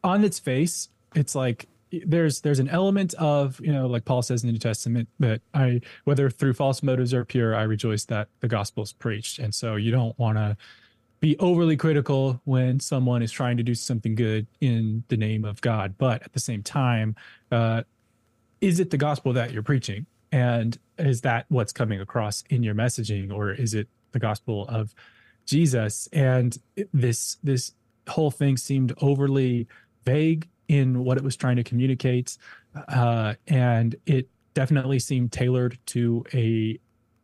On its face, it's like there's there's an element of you know like paul says in the new testament that i whether through false motives or pure i rejoice that the gospel is preached. And so you don't want to be overly critical when someone is trying to do something good in the name of god. But at the same time uh, is it the gospel that you're preaching? And is that what's coming across in your messaging or is it the gospel of jesus? And this this whole thing seemed overly vague in what it was trying to communicate, uh, and it definitely seemed tailored to a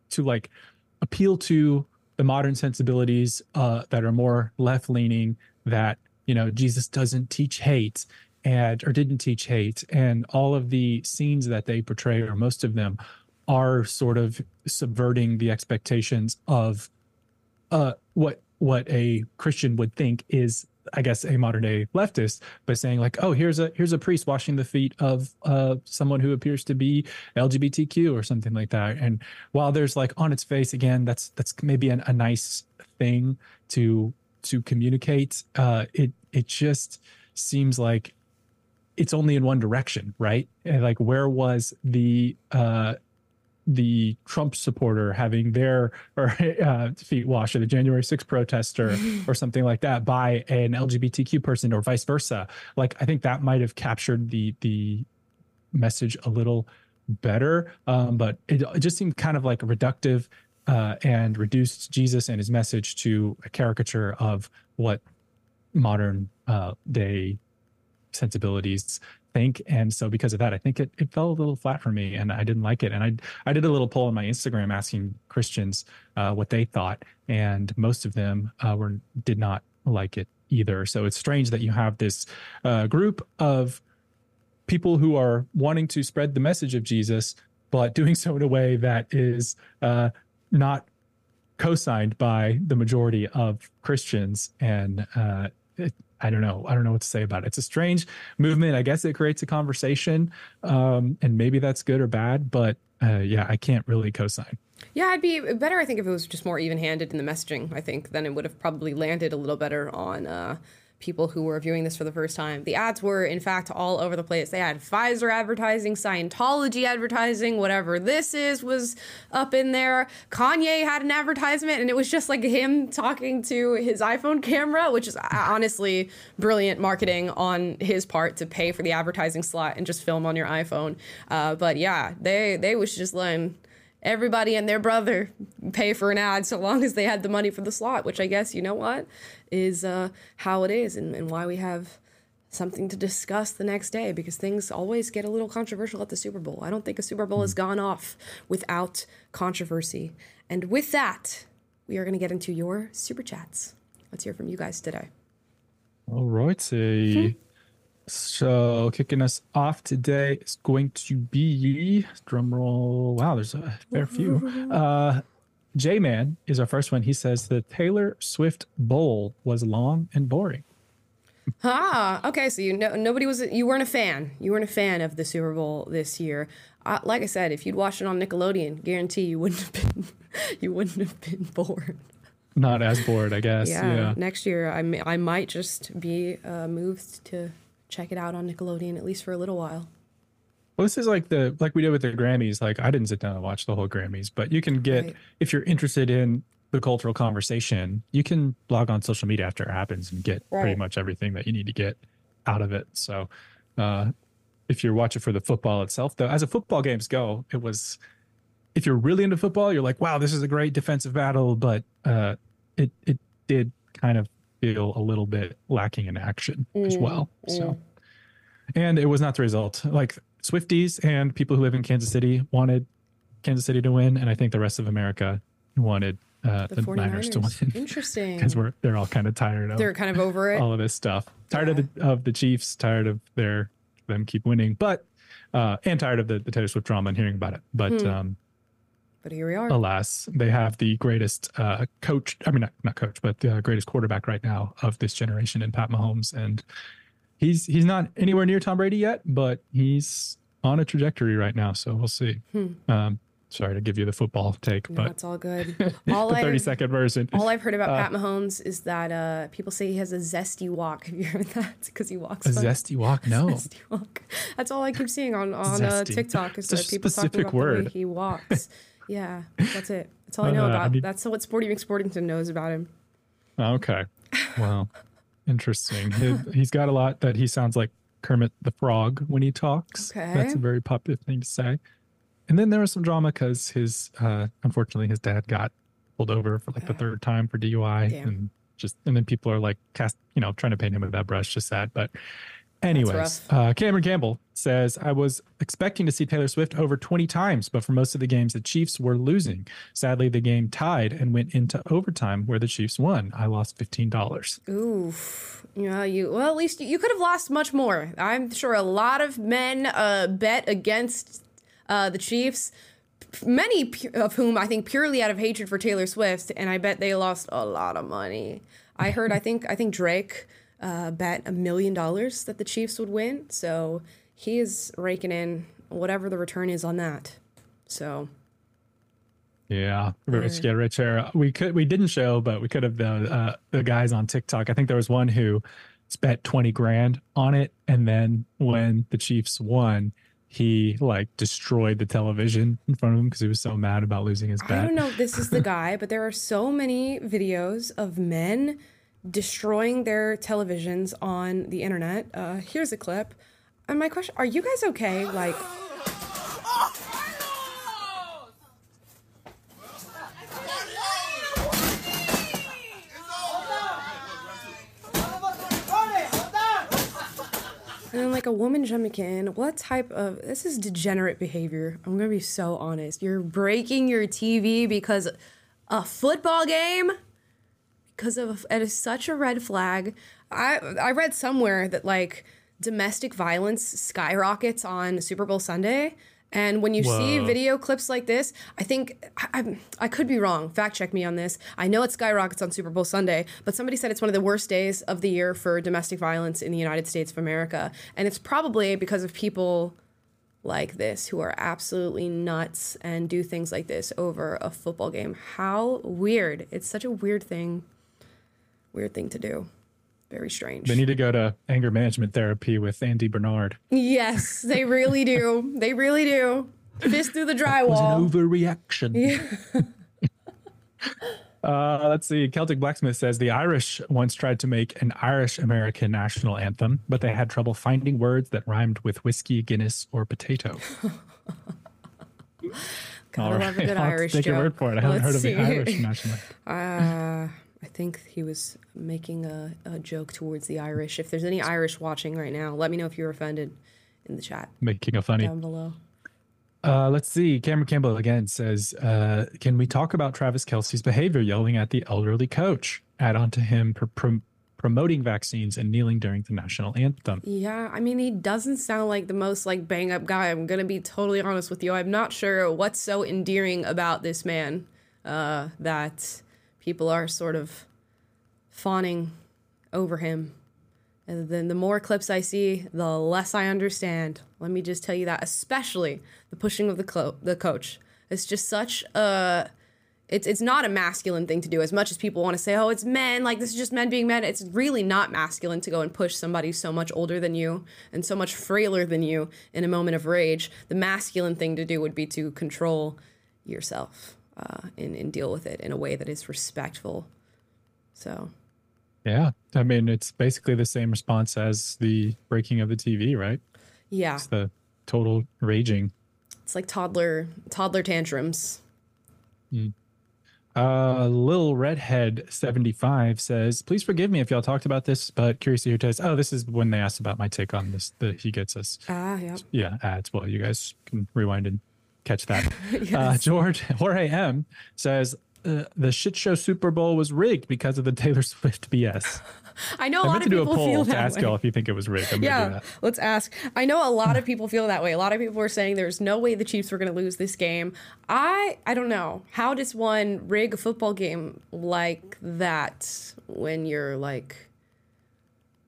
to like appeal to the modern sensibilities uh, that are more left leaning. That you know Jesus doesn't teach hate and or didn't teach hate, and all of the scenes that they portray, or most of them, are sort of subverting the expectations of uh, what what a Christian would think is I guess a modern day leftist by saying like, oh, here's a here's a priest washing the feet of uh, someone who appears to be LGBTQ or something like that. And while there's like on its face, again, that's that's maybe an, a nice thing to to communicate. Uh, it it just seems like it's only in one direction, right? And like, where was the uh, the Trump supporter having their [laughs] or uh, feet washed, or the January 6th protester, [laughs] or something like that, by an LGBTQ person, or vice versa. Like I think that might have captured the the message a little better, um, but it, it, just seemed kind of like reductive uh, and reduced Jesus and his message to a caricature of what modern uh, day sensibilities think. And so because of that, I think it, it fell a little flat for me and I didn't like it. And I, I did a little poll on my Instagram asking Christians uh, what they thought. And most of them uh, were, did not like it either. So it's strange that you have this uh, group of people who are wanting to spread the message of Jesus, but doing [laughs] so in a way that is uh, not co-signed by the majority of Christians. And uh, I don't know. I don't know what to say about it. It's a strange movement. I guess it creates a conversation, um, and maybe that's good or bad. But uh, yeah, I can't really co-sign. Yeah, I'd be better. I think if it was just more even-handed in the messaging. I think then it would have probably landed a little better on uh, people who were viewing this for the first time. The ads were, in fact, all over the place. They had Pfizer advertising, Scientology advertising, whatever this is was up in there. Kanye had an advertisement, and it was just like him talking to his iPhone camera, which is uh, honestly brilliant marketing on his part to pay for the advertising slot and just film on your iPhone. Uh, but yeah, they they was just letting everybody and their brother pay for an ad so long as they had the money for the slot, which I guess, you know what, is uh, how it is and, and why we have something to discuss the next day because things always get a little controversial at the Super Bowl. I don't think a Super Bowl has gone off without controversy. And with that, we are going to get into your super chats. Let's hear from you guys today. All righty. So kicking us off today is going to be drum roll. Wow, there's a fair few. Uh, J Man is our first one. He says the Taylor Swift Bowl was long and boring. Ah, okay. So you know nobody was you weren't a fan. You weren't a fan of the Super Bowl this year. Uh, like I said, if you'd watched it on Nickelodeon, guarantee you wouldn't have been [laughs] you wouldn't have been bored. Not as bored, I guess. Yeah. yeah. Next year, I may, I might just be uh, moved to check it out on Nickelodeon at least for a little while. Well, this is like the like we did with the Grammys. Like I didn't sit down and watch the whole Grammys, but you can get Right. if you're interested in the cultural conversation, you can log on social media after it happens and get pretty much everything that you need to get out of it. So, uh, if you're watching for the football itself, though, as a football games go, it was. If you're really into football, you're like, wow, this is a great defensive battle, but uh, it it did kind of feel a little bit lacking in action as Mm, well. So and it was not the result. Like Swifties and people who live in Kansas City wanted Kansas City to win, and I think the rest of America wanted uh, The the, Niners to win [laughs] Interesting. because we're they're all kind of tired of They're kind of over it. all of this stuff. Tired of the of the Chiefs, tired of their them keep winning, but uh, and tired of the, the Taylor Swift drama and hearing about it. But Hmm. um, But here we are. alas, they have the greatest uh, coach. I mean, not, not coach, but the greatest quarterback right now of this generation in Pat Mahomes, and he's he's not anywhere near Tom Brady yet, but he's on a trajectory right now. So we'll see. Hmm. Um, sorry to give you the football take, No, but it's all good. [laughs] the All thirty I've, second version. all I've heard about Uh, Pat Mahomes is that uh, people say he has a zesty walk. [laughs] Have you heard that? Because he walks A fun. zesty walk? No. [laughs] Zesty walk. That's all I keep seeing on on uh, TikTok is It's that people talking about the way he walks. Yeah, that's it. That's all I know Uh, about. mean- That's what Sporty McSportington knows about him. Okay. Well, interesting. He- He's got a lot that he sounds like Kermit the Frog when he talks. Okay. That's a very popular thing to say. And then there was some drama because his, uh, unfortunately, his dad got pulled over for like the third time for DUI, Damn. and just and then people are like cast, you know, trying to paint him with that brush. Just sad, but. Anyways, uh, Cameron Campbell says, I was expecting to see Taylor Swift over 20 times, but for most of the games, the Chiefs were losing. Sadly, the game tied and went into overtime where the Chiefs won. I lost $15. Oof. Yeah, you. Well, at least you, you could have lost much more. I'm sure a lot of men uh, bet against uh, the Chiefs. Many of whom I think purely out of hatred for Taylor Swift, and I bet they lost a lot of money. I heard. I think. I think Drake uh, bet a million dollars that the Chiefs would win. So he is raking in whatever the return is on that. So Yeah, rich get richer. We could we didn't show, but we could have the uh, the guys on TikTok. I think there was one who spent twenty grand on it, and then when the Chiefs won, he like destroyed the television in front of him because he was so mad about losing his bet. I don't know if this is the [laughs] guy, but there are so many videos of men destroying their televisions on the internet. Uh, here's a clip. And my question: Are you guys okay? Like, and then like a woman jumping in. What type of this is degenerate behavior? I'm gonna be so honest. You're breaking your TV because a football game because of it is such a red flag. I I read somewhere that like domestic violence skyrockets on Super Bowl Sunday. And when you see video clips like this, I think I, I, I could be wrong. Fact check me on this. I know it skyrockets on Super Bowl Sunday, but somebody said it's one of the worst days of the year for domestic violence in the United States of America. And it's probably because of people like this who are absolutely nuts and do things like this over a football game. How weird. It's such a weird thing. Weird thing to do. Very strange. They need to go to anger management therapy with Andy Bernard. yes, they really do. [laughs] They really do. Fist through the It was drywall. an overreaction. Yeah. [laughs] Uh, let's see. Celtic Blacksmith says the Irish once tried to make an Irish American national anthem, but they had trouble finding words that rhymed with whiskey, Guinness, or potato. [laughs] Gotta All love a good I'll have to Irish take your word for it. I haven't Let's heard of the. Irish national. Uh, I think he was making a, a joke towards the Irish. If there's any Irish watching right now, let me know if you're offended in the chat Making a funny. down below. Uh, let's see. Cameron Campbell again says, uh, "Can we talk about Travis Kelce's behavior, yelling at the elderly coach? Add on to him pr- pr- promoting vaccines and kneeling during the national anthem. Yeah, I mean, he doesn't sound like the most like bang up guy. I'm gonna be totally honest with you. I'm not sure what's so endearing about this man uh, that people are sort of fawning over him. And then the more clips I see, the less I understand. Let me just tell you that, especially the pushing of the clo- the coach. It's just such a It's it's not a masculine thing to do. As much as people want to say, "Oh, it's men," like this is just men being men. It's really not masculine to go and push somebody so much older than you and so much frailer than you in a moment of rage. The masculine thing to do would be to control yourself uh, and, and deal with it in a way that is respectful. So, Yeah. I mean, it's basically the same response as the breaking of the TV, right? yeah, It's the total raging. it's like toddler toddler tantrums. Uh, Lil Redhead 75 says, Please forgive me if y'all talked about this, but curious to hear taste. Oh, this is when they asked about my take on this. The He Gets Us. Ah, yeah. Yeah, ads. Well, you guys can rewind and catch that. [laughs] uh, George [laughs] Jorge M says, uh, The shit show Super Bowl was rigged because of the Taylor [laughs] Swift BS. I know a I lot of to do a people feel poll to that ask way. y'all if you think it was rigged. I'm going to do yeah, that. let's ask. I know a lot of people feel that way. A lot of people are saying there's no way the Chiefs were going to lose this game. I I don't know. How does one rig a football game like that when you're like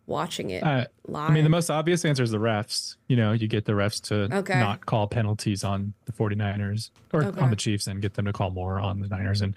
watching it Uh, live? I mean, the most obvious answer is the refs. You know, you get the refs to Okay. not call penalties on the 49ers or Okay. on the Chiefs and get them to call more on the Niners. And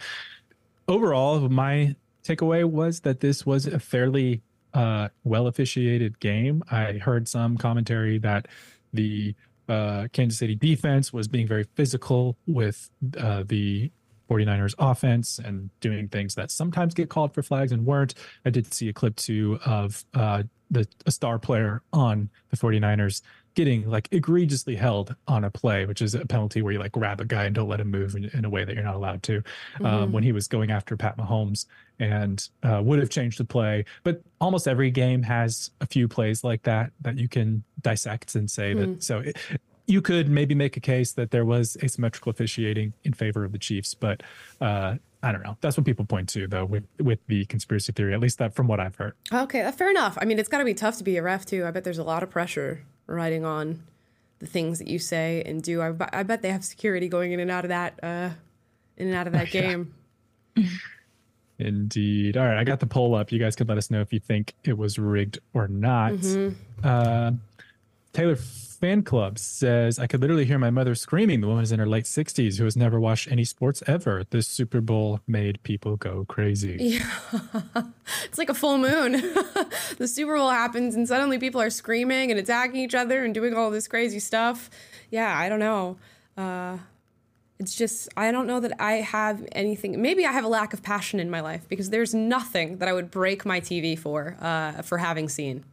overall, my takeaway was that this was a fairly uh, well officiated game. I heard some commentary that the uh, Kansas City defense was being very physical with uh, the 49ers offense and doing things that sometimes get called for flags and weren't. I did see a clip too of uh, the a star player on the 49ers getting like egregiously held on a play, which is a penalty where you like grab a guy and don't let him move in, in a way that you're not allowed to. Um, Mhm. when he was going after Pat Mahomes and uh, would have changed the play. But almost every game has a few plays like that that you can dissect and say Hmm. that. So it, you could maybe make a case that there was asymmetrical officiating in favor of the Chiefs, but uh, I don't know. That's what people point to, though, with with the conspiracy theory. At least that from what I've heard. Okay, uh, fair enough. I mean, it's got to be tough to be a ref too. I bet there's a lot of pressure riding on the things that you say and do. I, bet- I bet they have security going in and out of that, uh, in and out of that [laughs] Yeah. game. [laughs] Indeed. All right, I got the poll up. You guys can let us know if you think it was rigged or not. Mhm. Uh, Taylor Fan Club says, I could literally hear my mother screaming. The woman is in her late 60s who has never watched any sports ever. This Super Bowl made people go crazy. [laughs] Yeah. it's like a full moon. [laughs] the Super Bowl happens and suddenly people are screaming and attacking each other and doing all this crazy stuff. Yeah, I don't know. Uh, it's just, I don't know that I have anything. Maybe I have a lack of passion in my life because there's nothing that I would break my TV for, uh, for having seen.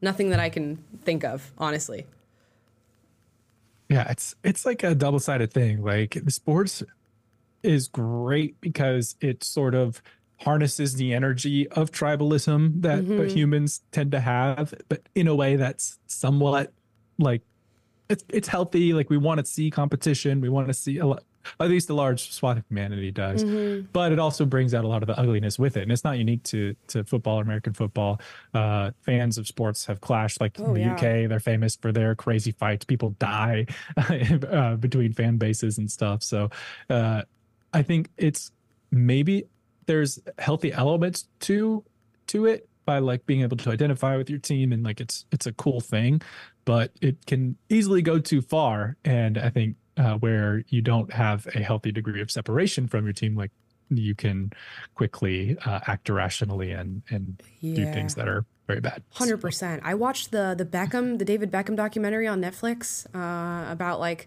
Nothing that I can think of, honestly. Yeah, it's it's like a double sided thing. Like sports is great because it sort of harnesses the energy of tribalism that Mhm. humans tend to have, but in a way that's somewhat like it's it's healthy. Like we want to see competition. We want to see a lot, at least a large swath of humanity does. Mhm. But it also brings out a lot of the ugliness with it, and it's not unique to to football or American football. Uh, fans of sports have clashed. Like Oh, in the yeah. UK, they're famous for their crazy fights. People die [laughs] uh, between fan bases and stuff. So uh, I think it's maybe there's healthy elements to to it by like being able to identify with your team and like it's it's a cool thing, but it can easily go too far. And I think uh, where you don't have a healthy degree of separation from your team, like you can quickly uh, act irrationally and and do things that are very bad. Hundred percent. I watched the the Beckham, the David Beckham documentary on Netflix uh, about like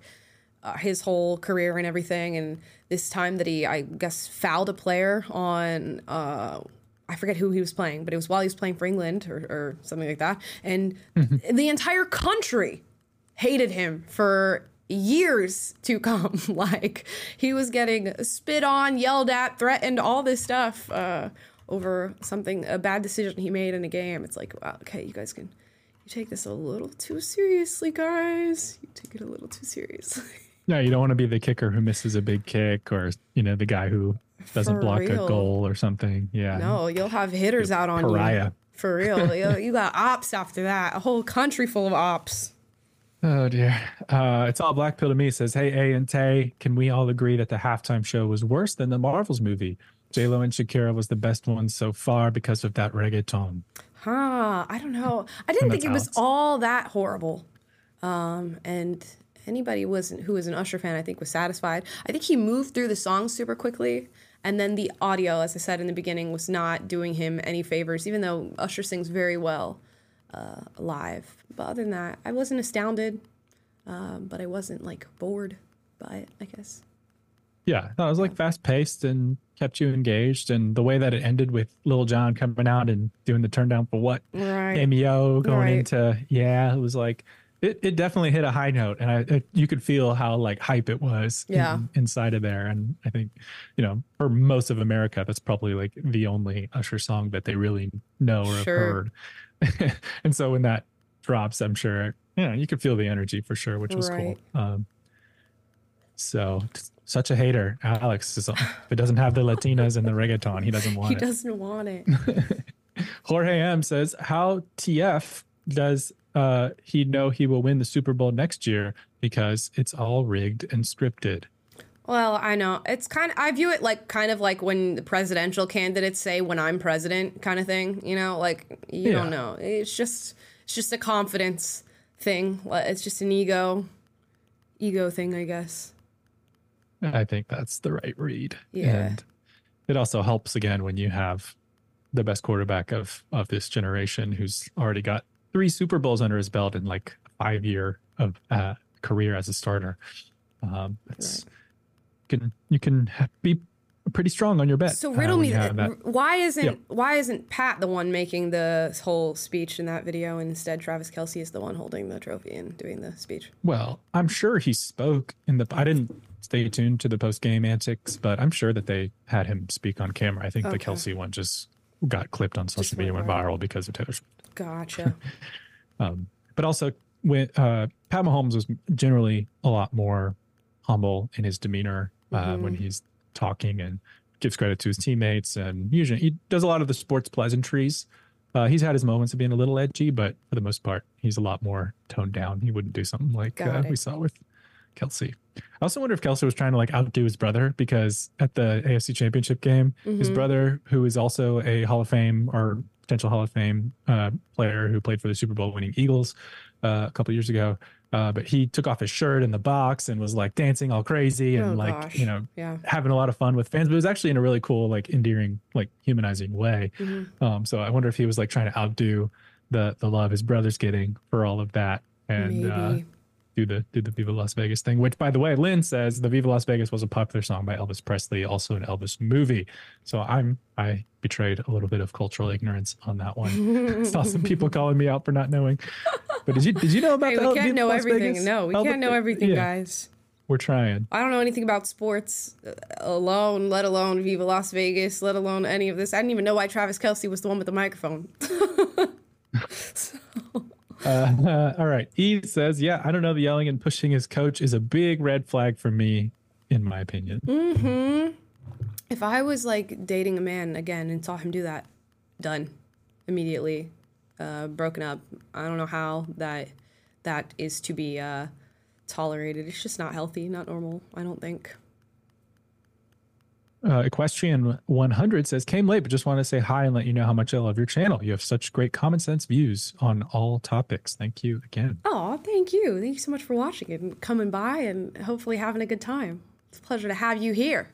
uh, his whole career and everything, and this time that he, I guess, fouled a player on. Uh, I forget who he was playing, but it was while he was playing for England or, or something like that, and the entire country hated him for years to come. [laughs] like he was getting spit on, yelled at, threatened, all this stuff uh, over something a bad decision he made in a game. It's like, wow, okay, you guys can you take this a little too seriously, guys. You take it a little too seriously. [laughs] Yeah, you don't want to be the kicker who misses a big kick or you know the guy who doesn't For block real. a goal or something. Yeah. no, you'll have hitters out on Pariah. you. For real. [laughs] you, you got ops after that. A whole country full of ops. Oh dear. Uh, it's all black pill to me. It says, "Hey, A and Tay, can we all agree that the halftime show was worse than the Marvels movie? J Lo and Shakira was the best one so far because of that reggaeton." Huh. I don't know. I didn't think it was Alex. all that horrible. Um, and anybody was who was an Usher fan, I think, was satisfied. I think he moved through the song super quickly. And then the audio, as I said in the beginning, was not doing him any favors, even though Usher sings very well uh, live. But other than that, I wasn't astounded, um, but I wasn't like bored by it, I guess. Yeah, no, it was like fast paced and kept you engaged. And the way that it ended with Lil Jon coming out and doing the turn down for what? Right. MEO going Right. into, yeah, it was like, it, it definitely hit a high note. And I, it, you could feel how like hype it was Yeah. in- inside of there. And I think, you know, for most of America, that's probably like the only Usher song that they really know or Sure. have heard. [laughs] and so when that drops, I'm sure, you know, you could feel the energy for sure, which was Right. cool. Um, so such a hater, Alex. Is, if it doesn't have the Latinas and the reggaeton, he doesn't want he it. doesn't want it. [laughs] Jorge M says, "How TF does uh, he know he will win the Super Bowl next year because it's all rigged and scripted?" Well, I know. It's kind of I view it like kind of like when the presidential candidates say when I'm president kind of thing, you know? Like you don't know. It's just it's just a confidence thing. It's just an ego ego thing, I guess. I think that's the right read. Yeah. And it also helps again when you have the best quarterback of of this generation who's already got three Super Bowls under his belt in like five year of uh, career as a starter. Um, it's you can you can be pretty strong on your bet. So uh, riddle when me have that. Why isn't why isn't Pat the one making the whole speech in that video and instead Travis Kelce is the one holding the trophy and doing the speech? Well, I'm sure he spoke in the. I didn't stay tuned to the post game antics, but I'm sure that they had him speak on camera. I think Okay. the Kelce one just got clipped on social media, went went viral because of Taylor Swift. Gotcha. [laughs] Um, but also, when uh, Pat Mahomes was generally a lot more humble in his demeanor uh, when he's talking and gives credit to his teammates, and usually he does a lot of the sports pleasantries. Uh, he's had his moments of being a little edgy, but for the most part, he's a lot more toned down. He wouldn't do something like uh, we saw with Kelce. I also wonder if Kelce was trying to like outdo his brother because at the AFC Championship game, his Mhm. brother, who is also a Hall of Fame or potential Hall of Fame uh, player who played for the Super Bowl winning Eagles uh, a couple years ago, uh, but he took off his shirt in the box and was like dancing all crazy and Oh, like gosh. you know Yeah. having a lot of fun with fans. But it was actually in a really cool, like endearing, like humanizing way. Mhm. Um, so I wonder if he was like trying to outdo the the love his brother's getting for all of that and uh, do the do the Viva Las Vegas thing. Which, by the way, Lynn says the Viva Las Vegas was a popular song by Elvis Presley, also an Elvis movie. So I'm I betrayed a little bit of cultural ignorance on that one. [laughs] [laughs] Saw some people calling me out for not knowing. [laughs] But did you did you know about Hey, the we can't know Las everything. Vegas? No, we can't know everything, yeah, guys. We're trying. I don't know anything about sports uh, alone, let alone Viva Las Vegas, let alone any of this. I didn't even know why Travis Kelce was the one with the microphone. [laughs] Uh, [laughs] all right. E says, yeah, I don't know. The yelling and pushing his coach is a big red flag for me, in my opinion. Mm hmm. If I was like dating a man again and saw him do that, done immediately, uh, broken up. I don't know how that that is to be uh, tolerated. It's just not healthy, not normal. I don't think. Uh, Equestrian 100 says, came late, but just want to say hi and let you know how much I love your channel. You have such great common sense views on all topics. Thank you again. Oh, thank you. Thank you so much for watching and coming by and hopefully having a good time. It's a pleasure to have you here.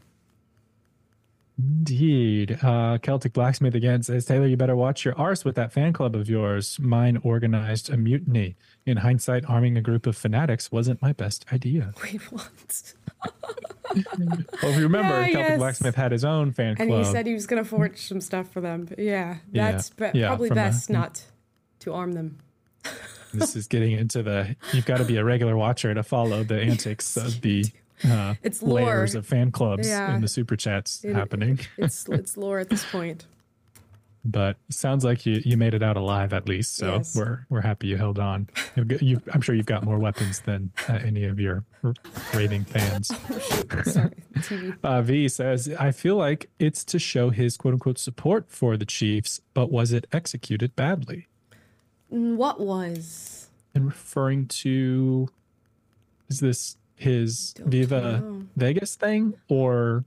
Indeed. Uh, Celtic Blacksmith again says, Taylor, you better watch your arse with that fan club of yours. Mine organized a mutiny. In hindsight, arming a group of fanatics wasn't my best idea. [laughs] Wait, what? [laughs] Well, if you remember, Yeah, Celtic yes. Blacksmith had his own fan And club. And he said he was going to forge some stuff for them. But yeah, Yeah, that's be- yeah, probably from a- best mm. not to arm them. this is getting into the you've got to be a regular watcher to follow the [laughs] antics of the uh, It's lore. layers of fan clubs Yeah. and the super chats It- happening. It's [laughs] it's lore at this point. but sounds like you you made it out alive at least, so Yes. we're we're happy you held on. You- I'm sure you've got more weapons than uh, any of your raving fans. [laughs] Sorry, Uh, v says, I feel like it's to show his quote unquote support for the Chiefs, but was it executed badly? Mm, What was? And referring to, is this his Viva know. Vegas thing or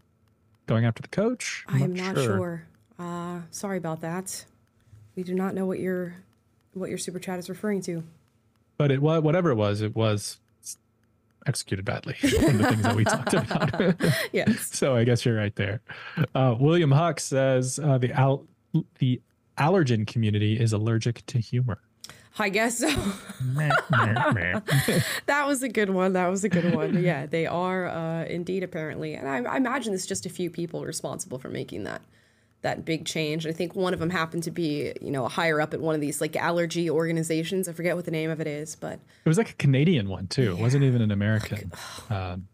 going after the coach? I am not sure. Uh, sorry about that. We do not know what your what your super chat is referring to. But it was whatever it was, it was executed badly [laughs] from the things that we talked about. [laughs] yes. [laughs] So I guess you're right there. Uh, William Huck says uh, the al- the allergen community is allergic to humor. I guess so. [laughs] that was a good one. That was a good one. Yeah, they are uh, indeed apparently, and I, I imagine it's just a few people responsible for making that that big change. I think one of them happened to be, you know, higher up at one of these like allergy organizations. I forget what the name of it is, but it was like a Canadian one too. It wasn't even an American. [sighs] Um,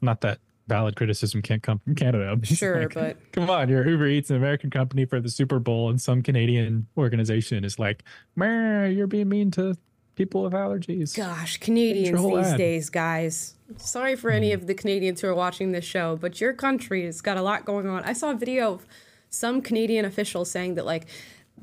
not that valid criticism can't come from Canada. [laughs] Sure, like, [laughs] but come on, you're Uber Eats, an American company for the Super Bowl, and some Canadian organization is like, "Man, you're being mean to people with allergies." Gosh, Canadians these ad. days, guys. Sorry for any of the Canadians who are watching this show, but your country has got a lot going on. I saw a video of some Canadian officials saying that like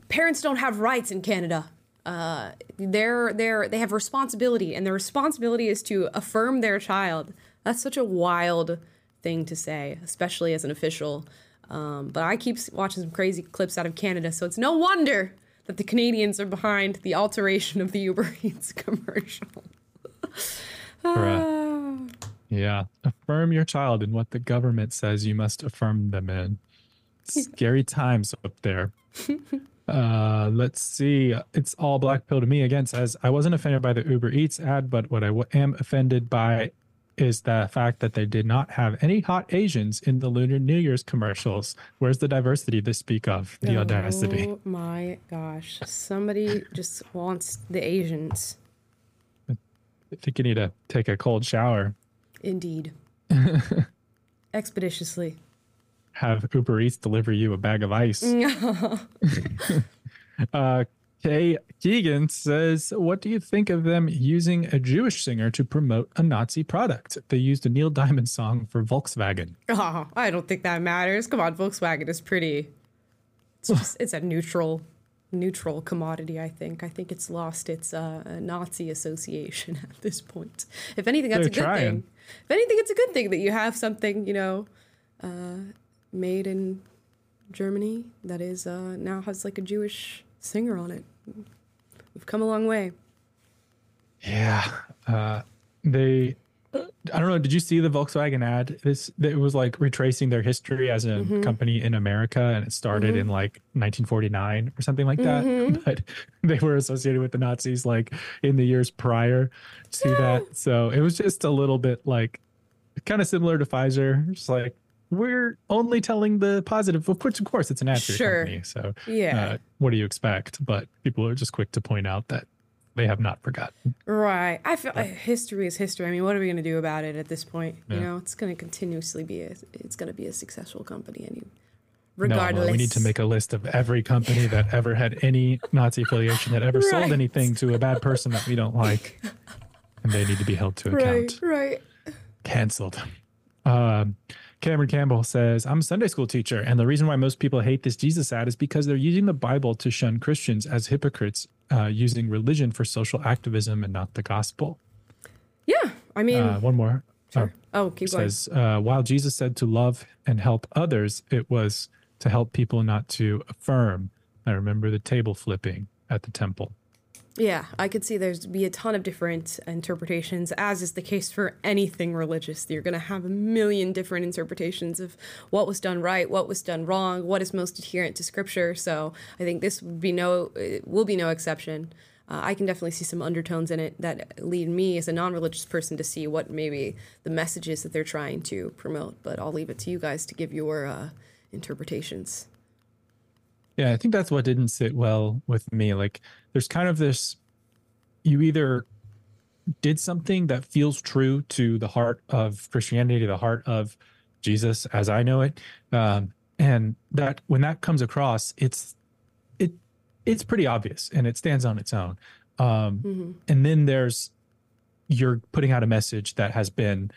parents don't have rights in Canada. Uh, they're they're they have responsibility, and their responsibility is to affirm their child. That's such a wild thing to say, especially as an official. Um, but I keep watching some crazy clips out of Canada, so it's no wonder that the Canadians are behind the alteration of the Uber [laughs] Eats commercial. [laughs] Right. Yeah. Affirm your child in what the government says you must affirm them in. Scary times up there. [laughs] uh, let's see. It's all black pill to me again says I wasn't offended by the Uber Eats ad, but what I w- am offended by is the fact that they did not have any hot Asians in the Lunar New Year's commercials. Where's the diversity they speak of? The audacity. Oh my gosh. Somebody just wants the Asians. I think you need to take a cold shower. Indeed. [laughs] Expeditiously. Have Uber Eats deliver you a bag of ice. [laughs] [laughs] uh, Kay Keegan says, What do you think of them using a Jewish singer to promote a Nazi product? They used a Neil Diamond song for Volkswagen. Oh, I don't think that matters. Come on, Volkswagen is pretty. It's just it's a neutral, neutral commodity. I think. I think it's lost its uh, Nazi association [laughs] at this point. If anything, that's They're a good trying. thing. If anything, it's a good thing that you have something you know, uh, made in Germany that is uh, now has like a Jewish singer on it. We've come a long way. Yeah. Uh, they, I don't know. Did you see the Volkswagen ad? This it was like retracing their history as a Mhm. company in America, and it started Mhm. in like 1949 or something like that. Mhm. [laughs] But they were associated with the Nazis like in the years prior to that. So it was just a little bit like kind of similar to Pfizer. Just like we're only telling the positive. Of course, of course, it's an ad Sure. company. So Yeah. uh, what do you expect? But people are just quick to point out that they have not forgotten. Right. I feel like history is history. I mean, what are we going to do about it at this point? You know, it's going to continuously be a, it's going to be a successful company any No, regardless. well, we need to make a list of every company that ever had any Nazi affiliation that ever Right. sold anything to a bad person that we don't like, and they need to be held to account. Right, right. Canceled. Um, Cameron Campbell says, I'm a Sunday school teacher, and the reason why most people hate this Jesus ad is because they're using the Bible to shun Christians as hypocrites, uh, using religion for social activism and not the gospel. Yeah. I mean, Uh, one more. Sure. Oh, keep going. says, uh, while Jesus said to love and help others, it was to help people, not to affirm. I remember the table flipping at the temple. Yeah, I could see there's be a ton of different interpretations, as is the case for anything religious. You're going to have a million different interpretations of what was done right, what was done wrong, what is most adherent to Scripture. So I think this would be no, will be no exception. Uh, I can definitely see some undertones in it that lead me as a non-religious person to see what maybe the messages that they're trying to promote. But I'll leave it to you guys to give your uh, interpretations. Yeah, I think that's what didn't sit well with me. Like, there's kind of this you either did something that feels true to the heart of Christianity, the heart of Jesus as I know it. Um, and that when that comes across, it's it it's pretty obvious and it stands on its own. Um, Mhm. and then there's you're putting out a message that has been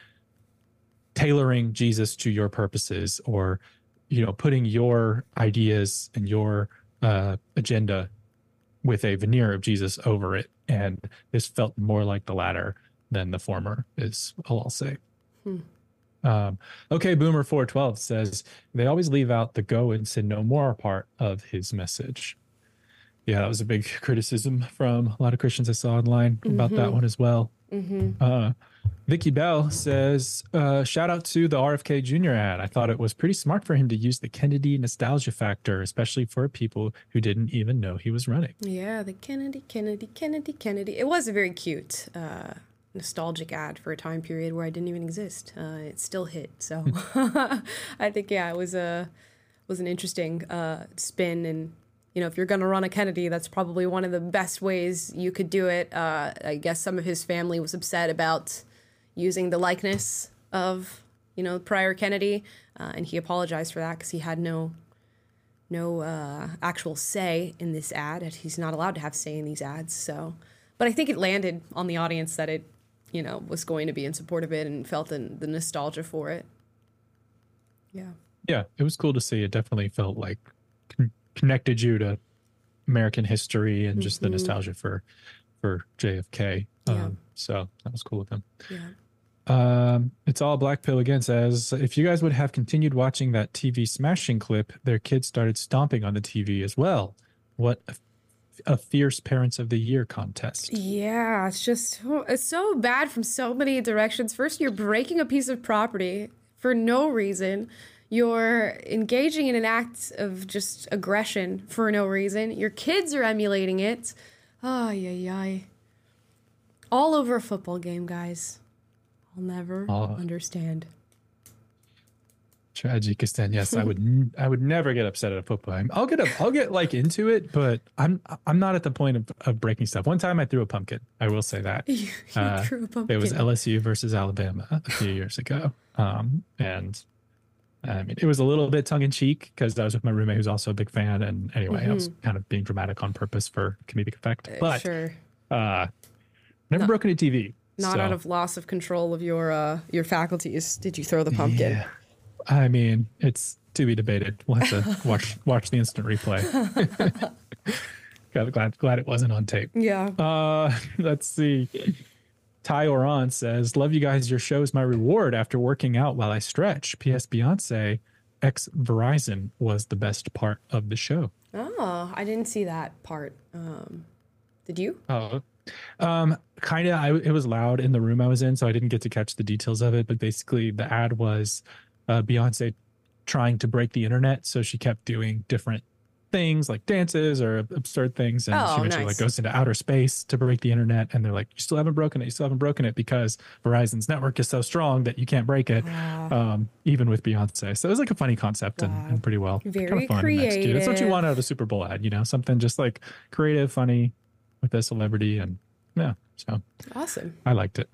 tailoring Jesus to your purposes or you know putting your ideas and your uh, agenda with a veneer of Jesus over it and this felt more like the latter than the former is all I'll say. Hmm. Um, okay, Boomer 412 says they always leave out the go and sin no more part of his message. Yeah, that was a big [laughs] criticism from a lot of Christians I saw online about that Mhm. one as well. Mm-hmm. Uh, Vicky Bell says, uh, shout out to the RFK Jr. ad. I thought it was pretty smart for him to use the Kennedy nostalgia factor, especially for people who didn't even know he was running. Yeah, the Kennedy, Kennedy, Kennedy, Kennedy. It was a very cute, uh, nostalgic ad for a time period where I didn't even exist. Uh, it still hit, so [laughs] I think yeah, it was a was an interesting uh, spin. And you know, if you're gonna run a Kennedy, that's probably one of the best ways you could do it. Uh, I guess some of his family was upset about using the likeness of you know prior Kennedy, uh, and he apologized for that because he had no no uh, actual say in this ad. He's not allowed to have say in these ads. So, but I think it landed on the audience that it you know was going to be in support of it and felt the, nostalgia for it. Yeah. Yeah, it was cool to see. It definitely felt like connected you to American history and just the Mhm. nostalgia for for JFK. Yeah. Um, so that was cool with them. Yeah. Um, it's all black pill again says if you guys would have continued watching that TV smashing clip, their kids started stomping on the TV as well. What a, a fierce parents of the year contest. Yeah, it's just it's so bad from so many directions. First, you're breaking a piece of property for no reason. You're engaging in an act of just aggression for no reason. Your kids are emulating it. Oh, yeah, yeah. All over a football game, guys. I'll never Oh. understand. Tajikistan, yes, I would. I would never get upset at a football game. I'll get a, I'll get like into it, but I'm I'm not at the point of, of breaking stuff. One time I threw a pumpkin. I will say that. [laughs] You Uh, threw a It was. LSU versus Alabama a few years ago, um, and I mean it was a little bit tongue in cheek because I was with my roommate who's also a big fan, and anyway, I was Mhm. kind of being dramatic on purpose for comedic effect. Uh, But sure. uh, never broken a TV. Not so- out of loss of control of your uh, your faculties. Did you throw the pumpkin? Yeah. I mean, it's to be debated. We'll have to [laughs] watch watch the instant replay. [laughs] [laughs] glad, glad glad it wasn't on tape. Yeah. Uh, let's see. Ty Oran says, "Love you guys. Your show is my reward after working out while I stretch." P.S. Beyonce, ex Verizon, was the best part of the show. Oh, I didn't see that part. Um, did you? Oh, um, kind of. It was loud in the room I was in, so I didn't get to catch the details of it. But basically, the ad was uh, Beyonce trying to break the internet, so she kept doing different things like dances or absurd things, and Oh, she eventually nice. like goes into outer space to break the internet. And they're like, "You still haven't broken it. You still haven't broken it because Verizon's network is so strong that you can't break it, um, even with Beyonce." So it was like a funny concept and, and pretty well, kind Very of fun and executed. That's what you want out of a Super Bowl ad, you know, something just like creative, funny with a celebrity, and yeah, so Awesome. I liked it.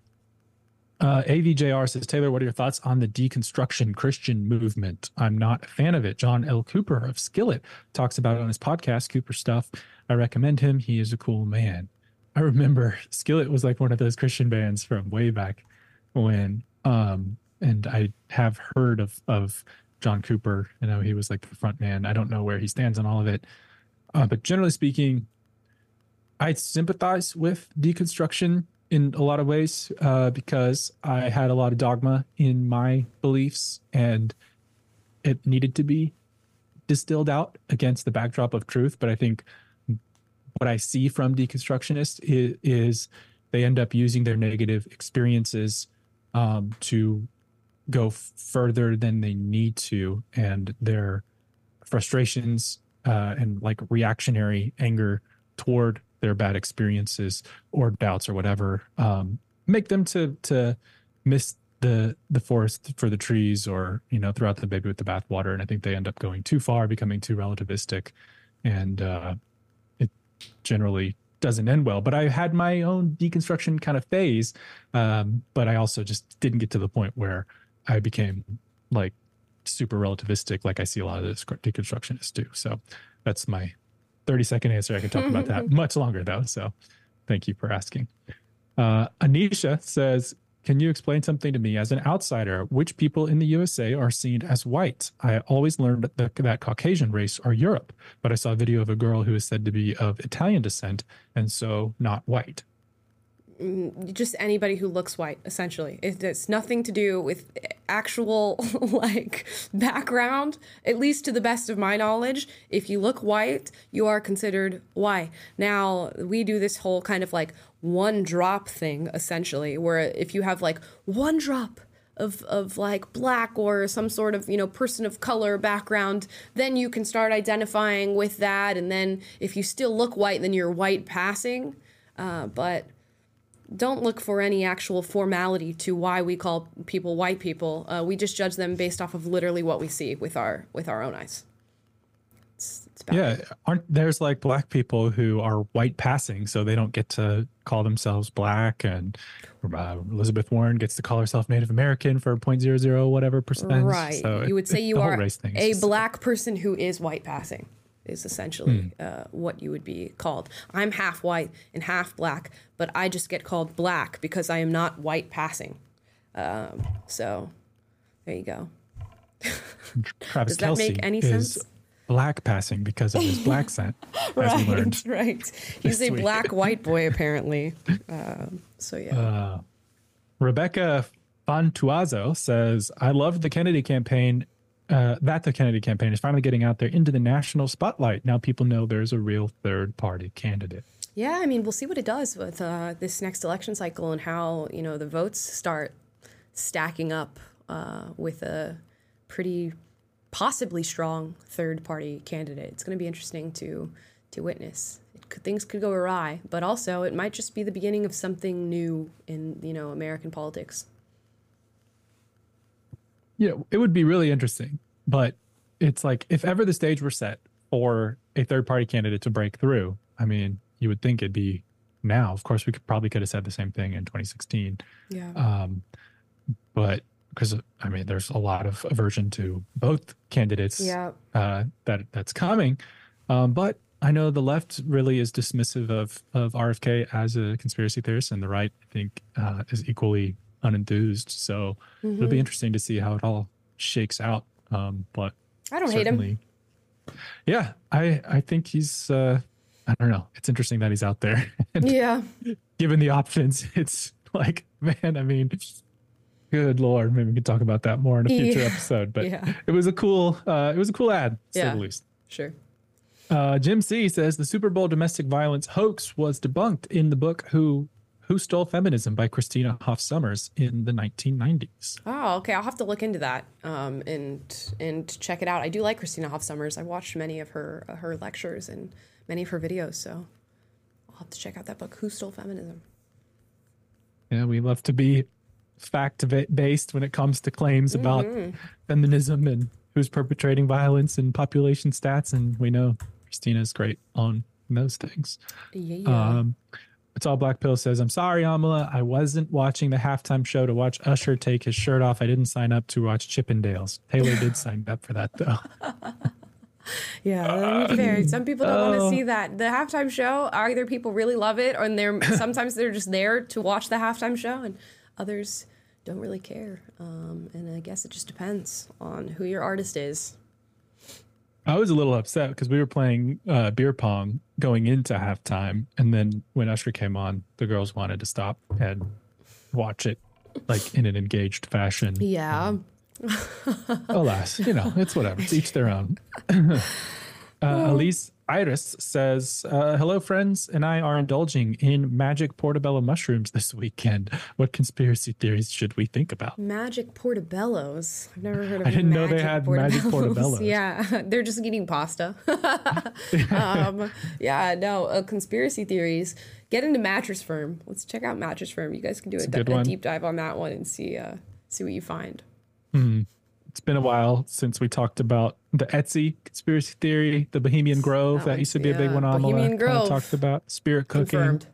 Uh, AVJR says, Taylor, what are your thoughts on the deconstruction Christian movement? I'm not a fan of it. John L. Cooper of Skillet talks about it on his podcast, Cooper Stuff. I recommend him. He is a cool man. I remember Skillet was like one of those Christian bands from way back when, um, and I have heard of, of John Cooper. You know, he was like the front man. I don't know where he stands on all of it. Uh, but generally speaking, I sympathize with deconstruction in a lot of ways uh, because I had a lot of dogma in my beliefs and it needed to be distilled out against the backdrop of truth. But I think what I see from deconstructionists is, is they end up using their negative experiences um, to go further than they need to, and their frustrations uh, and like reactionary anger toward their bad experiences or doubts or whatever um, make them to to miss the the forest for the trees or you know throughout the baby with the bathwater. And i think they end up going too far becoming too relativistic. And uh, it generally doesn't end well. But i had my own deconstruction kind of phase um, but i also just didn't get to the point where i became like super relativistic like i see a lot of the deconstructionists do. So that's my 30 second answer i can talk about that [laughs] much longer though so thank you for asking. Uh, anisha says can you explain something to me as an outsider? Which people in the usa are seen as white? I always learned that, that caucasian race are europe but i saw a video of a girl who is said to be of italian descent and so not white just anybody who looks white essentially. It has nothing to do with actual [laughs] like background at least to the best of my knowledge. If you look white you are considered white. Now we do this whole kind of like one drop thing essentially where if you have like one drop of, of like black or some sort of you know person of color background then you can start identifying with that. And then if you still look white then you're white passing. Uh, but don't look for any actual formality to why we call people white people. Uh, we just judge them based off of literally what we see with our with our own eyes. It's, it's yeah, aren't there's like black people who are white passing, so they don't get to call themselves black, and uh, Elizabeth Warren gets to call herself Native American for 0.00 whatever percent. Right. So you would say you are a black person who is white passing. Is essentially Hmm. uh, what you would be called. I'm half white and half black, but I just get called black because I am not white passing. Um, so there you go. [laughs] Travis Does that Kelce make any is sense? black passing because of his black [laughs] scent, as we learned. right, [laughs] right. He's a week. black white boy apparently. Um, so yeah. Uh, Rebecca Fantuazo says, I love the Kennedy campaign. Uh, that the Kennedy campaign is finally getting out there into the national spotlight. Now people know there's a real third party candidate. Yeah, I mean, we'll see what it does with uh, this next election cycle and how you know the votes start stacking up uh, with a pretty possibly strong third party candidate. It's going to be interesting to to witness. It could, things could go awry, but also it might just be the beginning of something new in you know American politics. You know, it would be really interesting, but it's like if ever the stage were set for a third party candidate to break through, I mean, you would think it'd be now. Of course, we could probably could have said the same thing in 2016. Yeah. Um, but because I mean, there's a lot of aversion to both candidates Yeah. uh, that that's coming. Um, but I know the left really is dismissive of of RFK as a conspiracy theorist, and the right, I think, uh, is equally unenthused. So it'll be Mhm. interesting to see how it all shakes out. Um, but I don't hate him. Yeah, I I think he's. Uh, I don't know. It's interesting that he's out there. [laughs] Yeah. given the options, [laughs] it's like, man, I mean, good lord, maybe we can talk about that more in a future Yeah. episode. But Yeah. it was a cool, uh, it was a cool ad, to say Yeah. the least. Sure. Uh, Jim C says the Super Bowl domestic violence hoax was debunked in the book "Who Who Stole Feminism" by Christina Hoff Sommers in the 1990s. Oh, okay. I'll have to look into that um, and and check it out. I do like Christina Hoff Sommers. I've watched many of her uh, her lectures and many of her videos, so I'll have to check out that book. Who stole feminism? Yeah, we love to be fact based when it comes to claims about Mhm. feminism and who's perpetrating violence and population stats, and we know Christina's great on those things. Yeah. Um, it's all Black Pill says, I'm sorry, Amala. I wasn't watching the halftime show to watch Usher take his shirt off. I didn't sign up to watch Chippendales. Taylor did [laughs] sign up for that, though. [laughs] Yeah, be fair. Some people don't want Oh. to see that. The halftime show, either people really love it, or they're [coughs] sometimes they're just there to watch the halftime show, and others don't really care. Um, and I guess it just depends on who your artist is. I was a little upset because we were playing uh, beer pong going into halftime. And then when Usher came on, the girls wanted to stop and watch it like in an engaged fashion. Yeah. Alas, you know, it's whatever. It's each their own. [laughs] uh, Elise Iris says, uh, Hello, friends, and I are indulging in magic portobello mushrooms this weekend. What conspiracy theories should we think about? Magic portobellos. I've never heard of I didn't know they had magic portobellos. [laughs] Yeah, [laughs] they're just eating pasta. [laughs] um, yeah, no, uh, conspiracy theories. Get into Mattress Firm. Let's check out Mattress Firm. You guys can do a, a good a one. deep dive on that one and see uh, see what you find. Hmm. It's been a while since we talked about the Etsy conspiracy theory, the Bohemian Grove. That, That used to be a big one. Amala Bohemian Grove. talked about spirit cooking. Confirmed.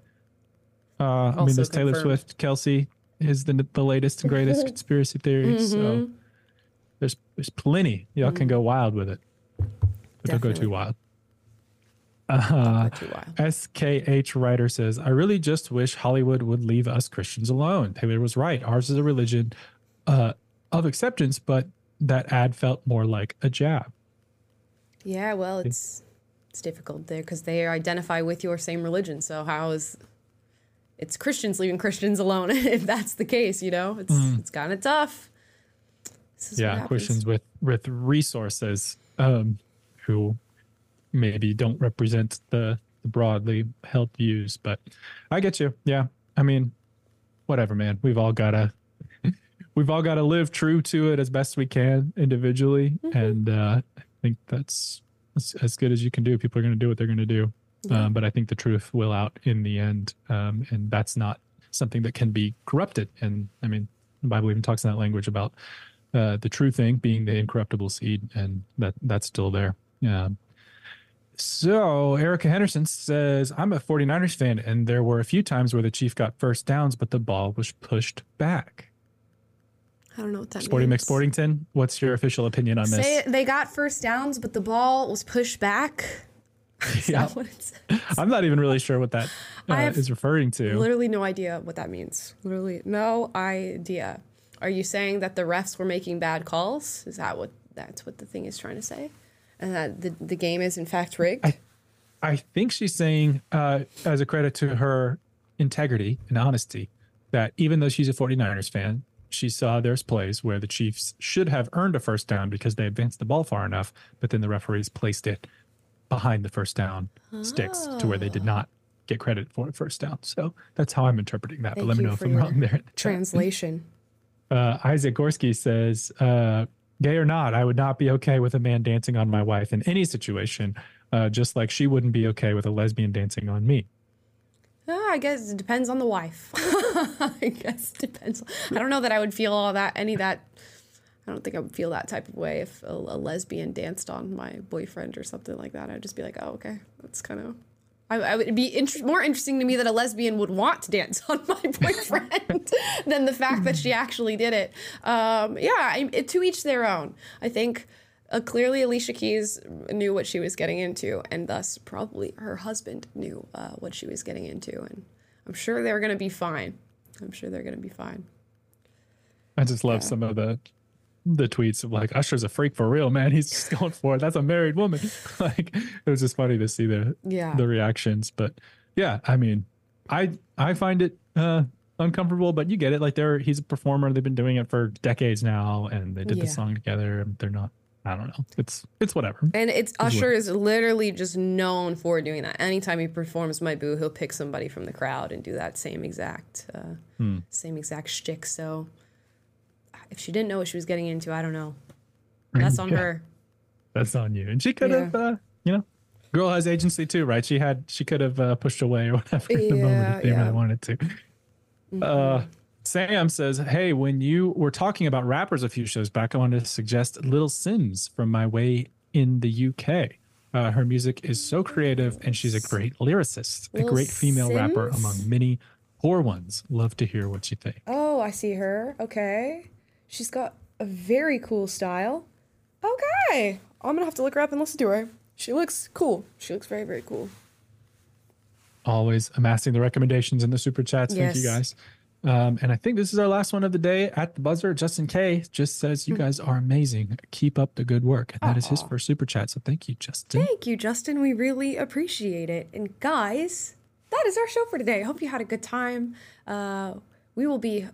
Uh, I mean, there's Taylor. Swift, Kelce is the the latest and greatest [laughs] conspiracy theory. So Mhm. there's there's plenty. Y'all can go wild with it, but don't go too wild. Uh, SKH writer says, I really just wish Hollywood would leave us Christians alone. Taylor was right. Ours is a religion uh, of acceptance, but that ad felt more like a jab. Yeah, well, it's it's difficult there because they identify with your same religion. So how is it's Christians leaving Christians alone. [laughs] if that's the case, you know, it's Mm. it's kind of tough. This is what yeah. Christians with with resources um, who maybe don't represent the, the broadly held views. But I get you. Yeah, I mean, whatever, man. We've all gotta we've all gotta live true to it as best we can individually, Mm-hmm. and uh, I think that's, that's as good as you can do. People are gonna do what they're gonna do. Yeah. Um, but I think the truth will out in the end, um, and that's not something that can be corrupted. And I mean, the Bible even talks in that language about uh, the true thing being the incorruptible seed, and that that's still there. Um, so Erica Henderson says, "I'm a 49ers fan, and there were a few times where the Chief got first downs, but the ball was pushed back." I don't know what that Sporting means. McSportington, what's your official opinion on this? Say they got first downs, but the ball was pushed back. [laughs] Yeah. that what it says? I'm not even really sure what that uh, is referring to. Literally no idea what that means. Literally no idea. Are you saying that the refs were making bad calls? Is that what that's what the thing is trying to say? And that the, the game is in fact rigged? I think she's saying, uh, as a credit to her integrity and honesty, that even though she's a 49ers fan, she saw there's plays where the Chiefs should have earned a first down because they advanced the ball far enough, but then the referees placed it behind the first down sticks to where they did not get credit for a first down. So that's how I'm interpreting that. Thank but let me know if I'm wrong there. [laughs] Translation. Uh, Isaac Gorski says, uh, gay or not, I would not be okay with a man dancing on my wife in any situation, uh, just like she wouldn't be okay with a lesbian dancing on me. Ah, I guess it depends on the wife. [laughs] I guess it depends. I don't know that I would feel all that any that. I don't think I would feel that type of way if a, a lesbian danced on my boyfriend or something like that. I'd just be like, oh, okay, that's kind of. I, I would be inter- more interesting to me that a lesbian would want to dance [laughs] on my boyfriend than the fact that she actually did it. Um, yeah, I, it, to each their own. I think uh, clearly Alicia Keys knew what she was getting into, and thus probably her husband knew uh, what she was getting into, and I'm sure they're going to be fine. I'm sure they're going to be fine. I just love some of the the tweets of like Usher's a freak for real, man. He's just going for it. That's a married woman. [laughs] like it was just funny to see the Yeah. the reactions. But yeah, I mean, I I find it uh uncomfortable, but you get it. Like they're he's a performer. They've been doing it for decades now, and they did Yeah. the song together. And they're not. I don't know. It's it's whatever. And it's Usher is literally just known for doing that. Anytime he performs My Boo, he'll pick somebody from the crowd and do that same exact, uh, Hmm. same exact shtick. So if she didn't know what she was getting into, I don't know. That's on Yeah. her. That's on you. And she could have, uh, you know, girl has agency too, right? She had, she could have uh, pushed away or [laughs] whatever in the moment if they yeah. really wanted to. Uh, Sam says, "Hey, when you were talking about rappers a few shows back, I wanted to suggest Little Simz from my way in the UK. Uh, her music is so creative, and she's a great lyricist, a great female rapper among many poor ones. Love to hear what you think." Oh, I see her. Okay. She's got a very cool style. Okay. I'm going to have to look her up and listen to her. She looks cool. She looks very, very cool. always amassing the recommendations in the super chats. Thank you guys. Um, and I think this is our last one of the day at the buzzer. Justin K just says, Hmm. You guys are amazing. Keep up the good work. And that is his first super chat. So thank you, Justin. Thank you, Justin. We really appreciate it. And guys, that is our show for today. I hope you had a good time. Uh, we will be,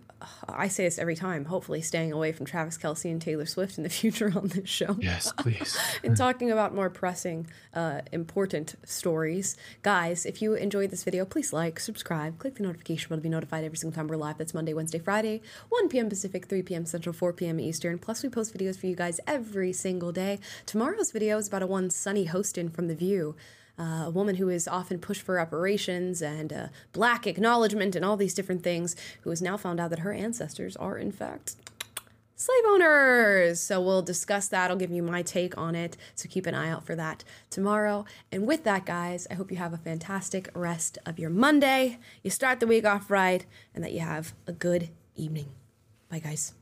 I say this every time, hopefully staying away from Travis Kelce and Taylor Swift in the [laughs] future on this show. Yes, [laughs] please. and talking about more pressing, uh, important stories. Guys, if you enjoyed this video, please like, subscribe, click the notification bell to be notified every single time we're live. That's Monday, Wednesday, Friday, 1 p.m. Pacific, 3 p.m. Central, 4 p.m. Eastern. Plus, we post videos for you guys every single day. Tomorrow's video is about a one Sunny Hostin from The View. Uh, a woman who is often pushed for reparations and uh, black acknowledgement and all these different things, who has now found out that her ancestors are, in fact, slave owners. So we'll discuss that. I'll give you my take on it. So keep an eye out for that tomorrow. And with that, guys, I hope you have a fantastic rest of your Monday. You start the week off right, and that you have a good evening. Bye, guys.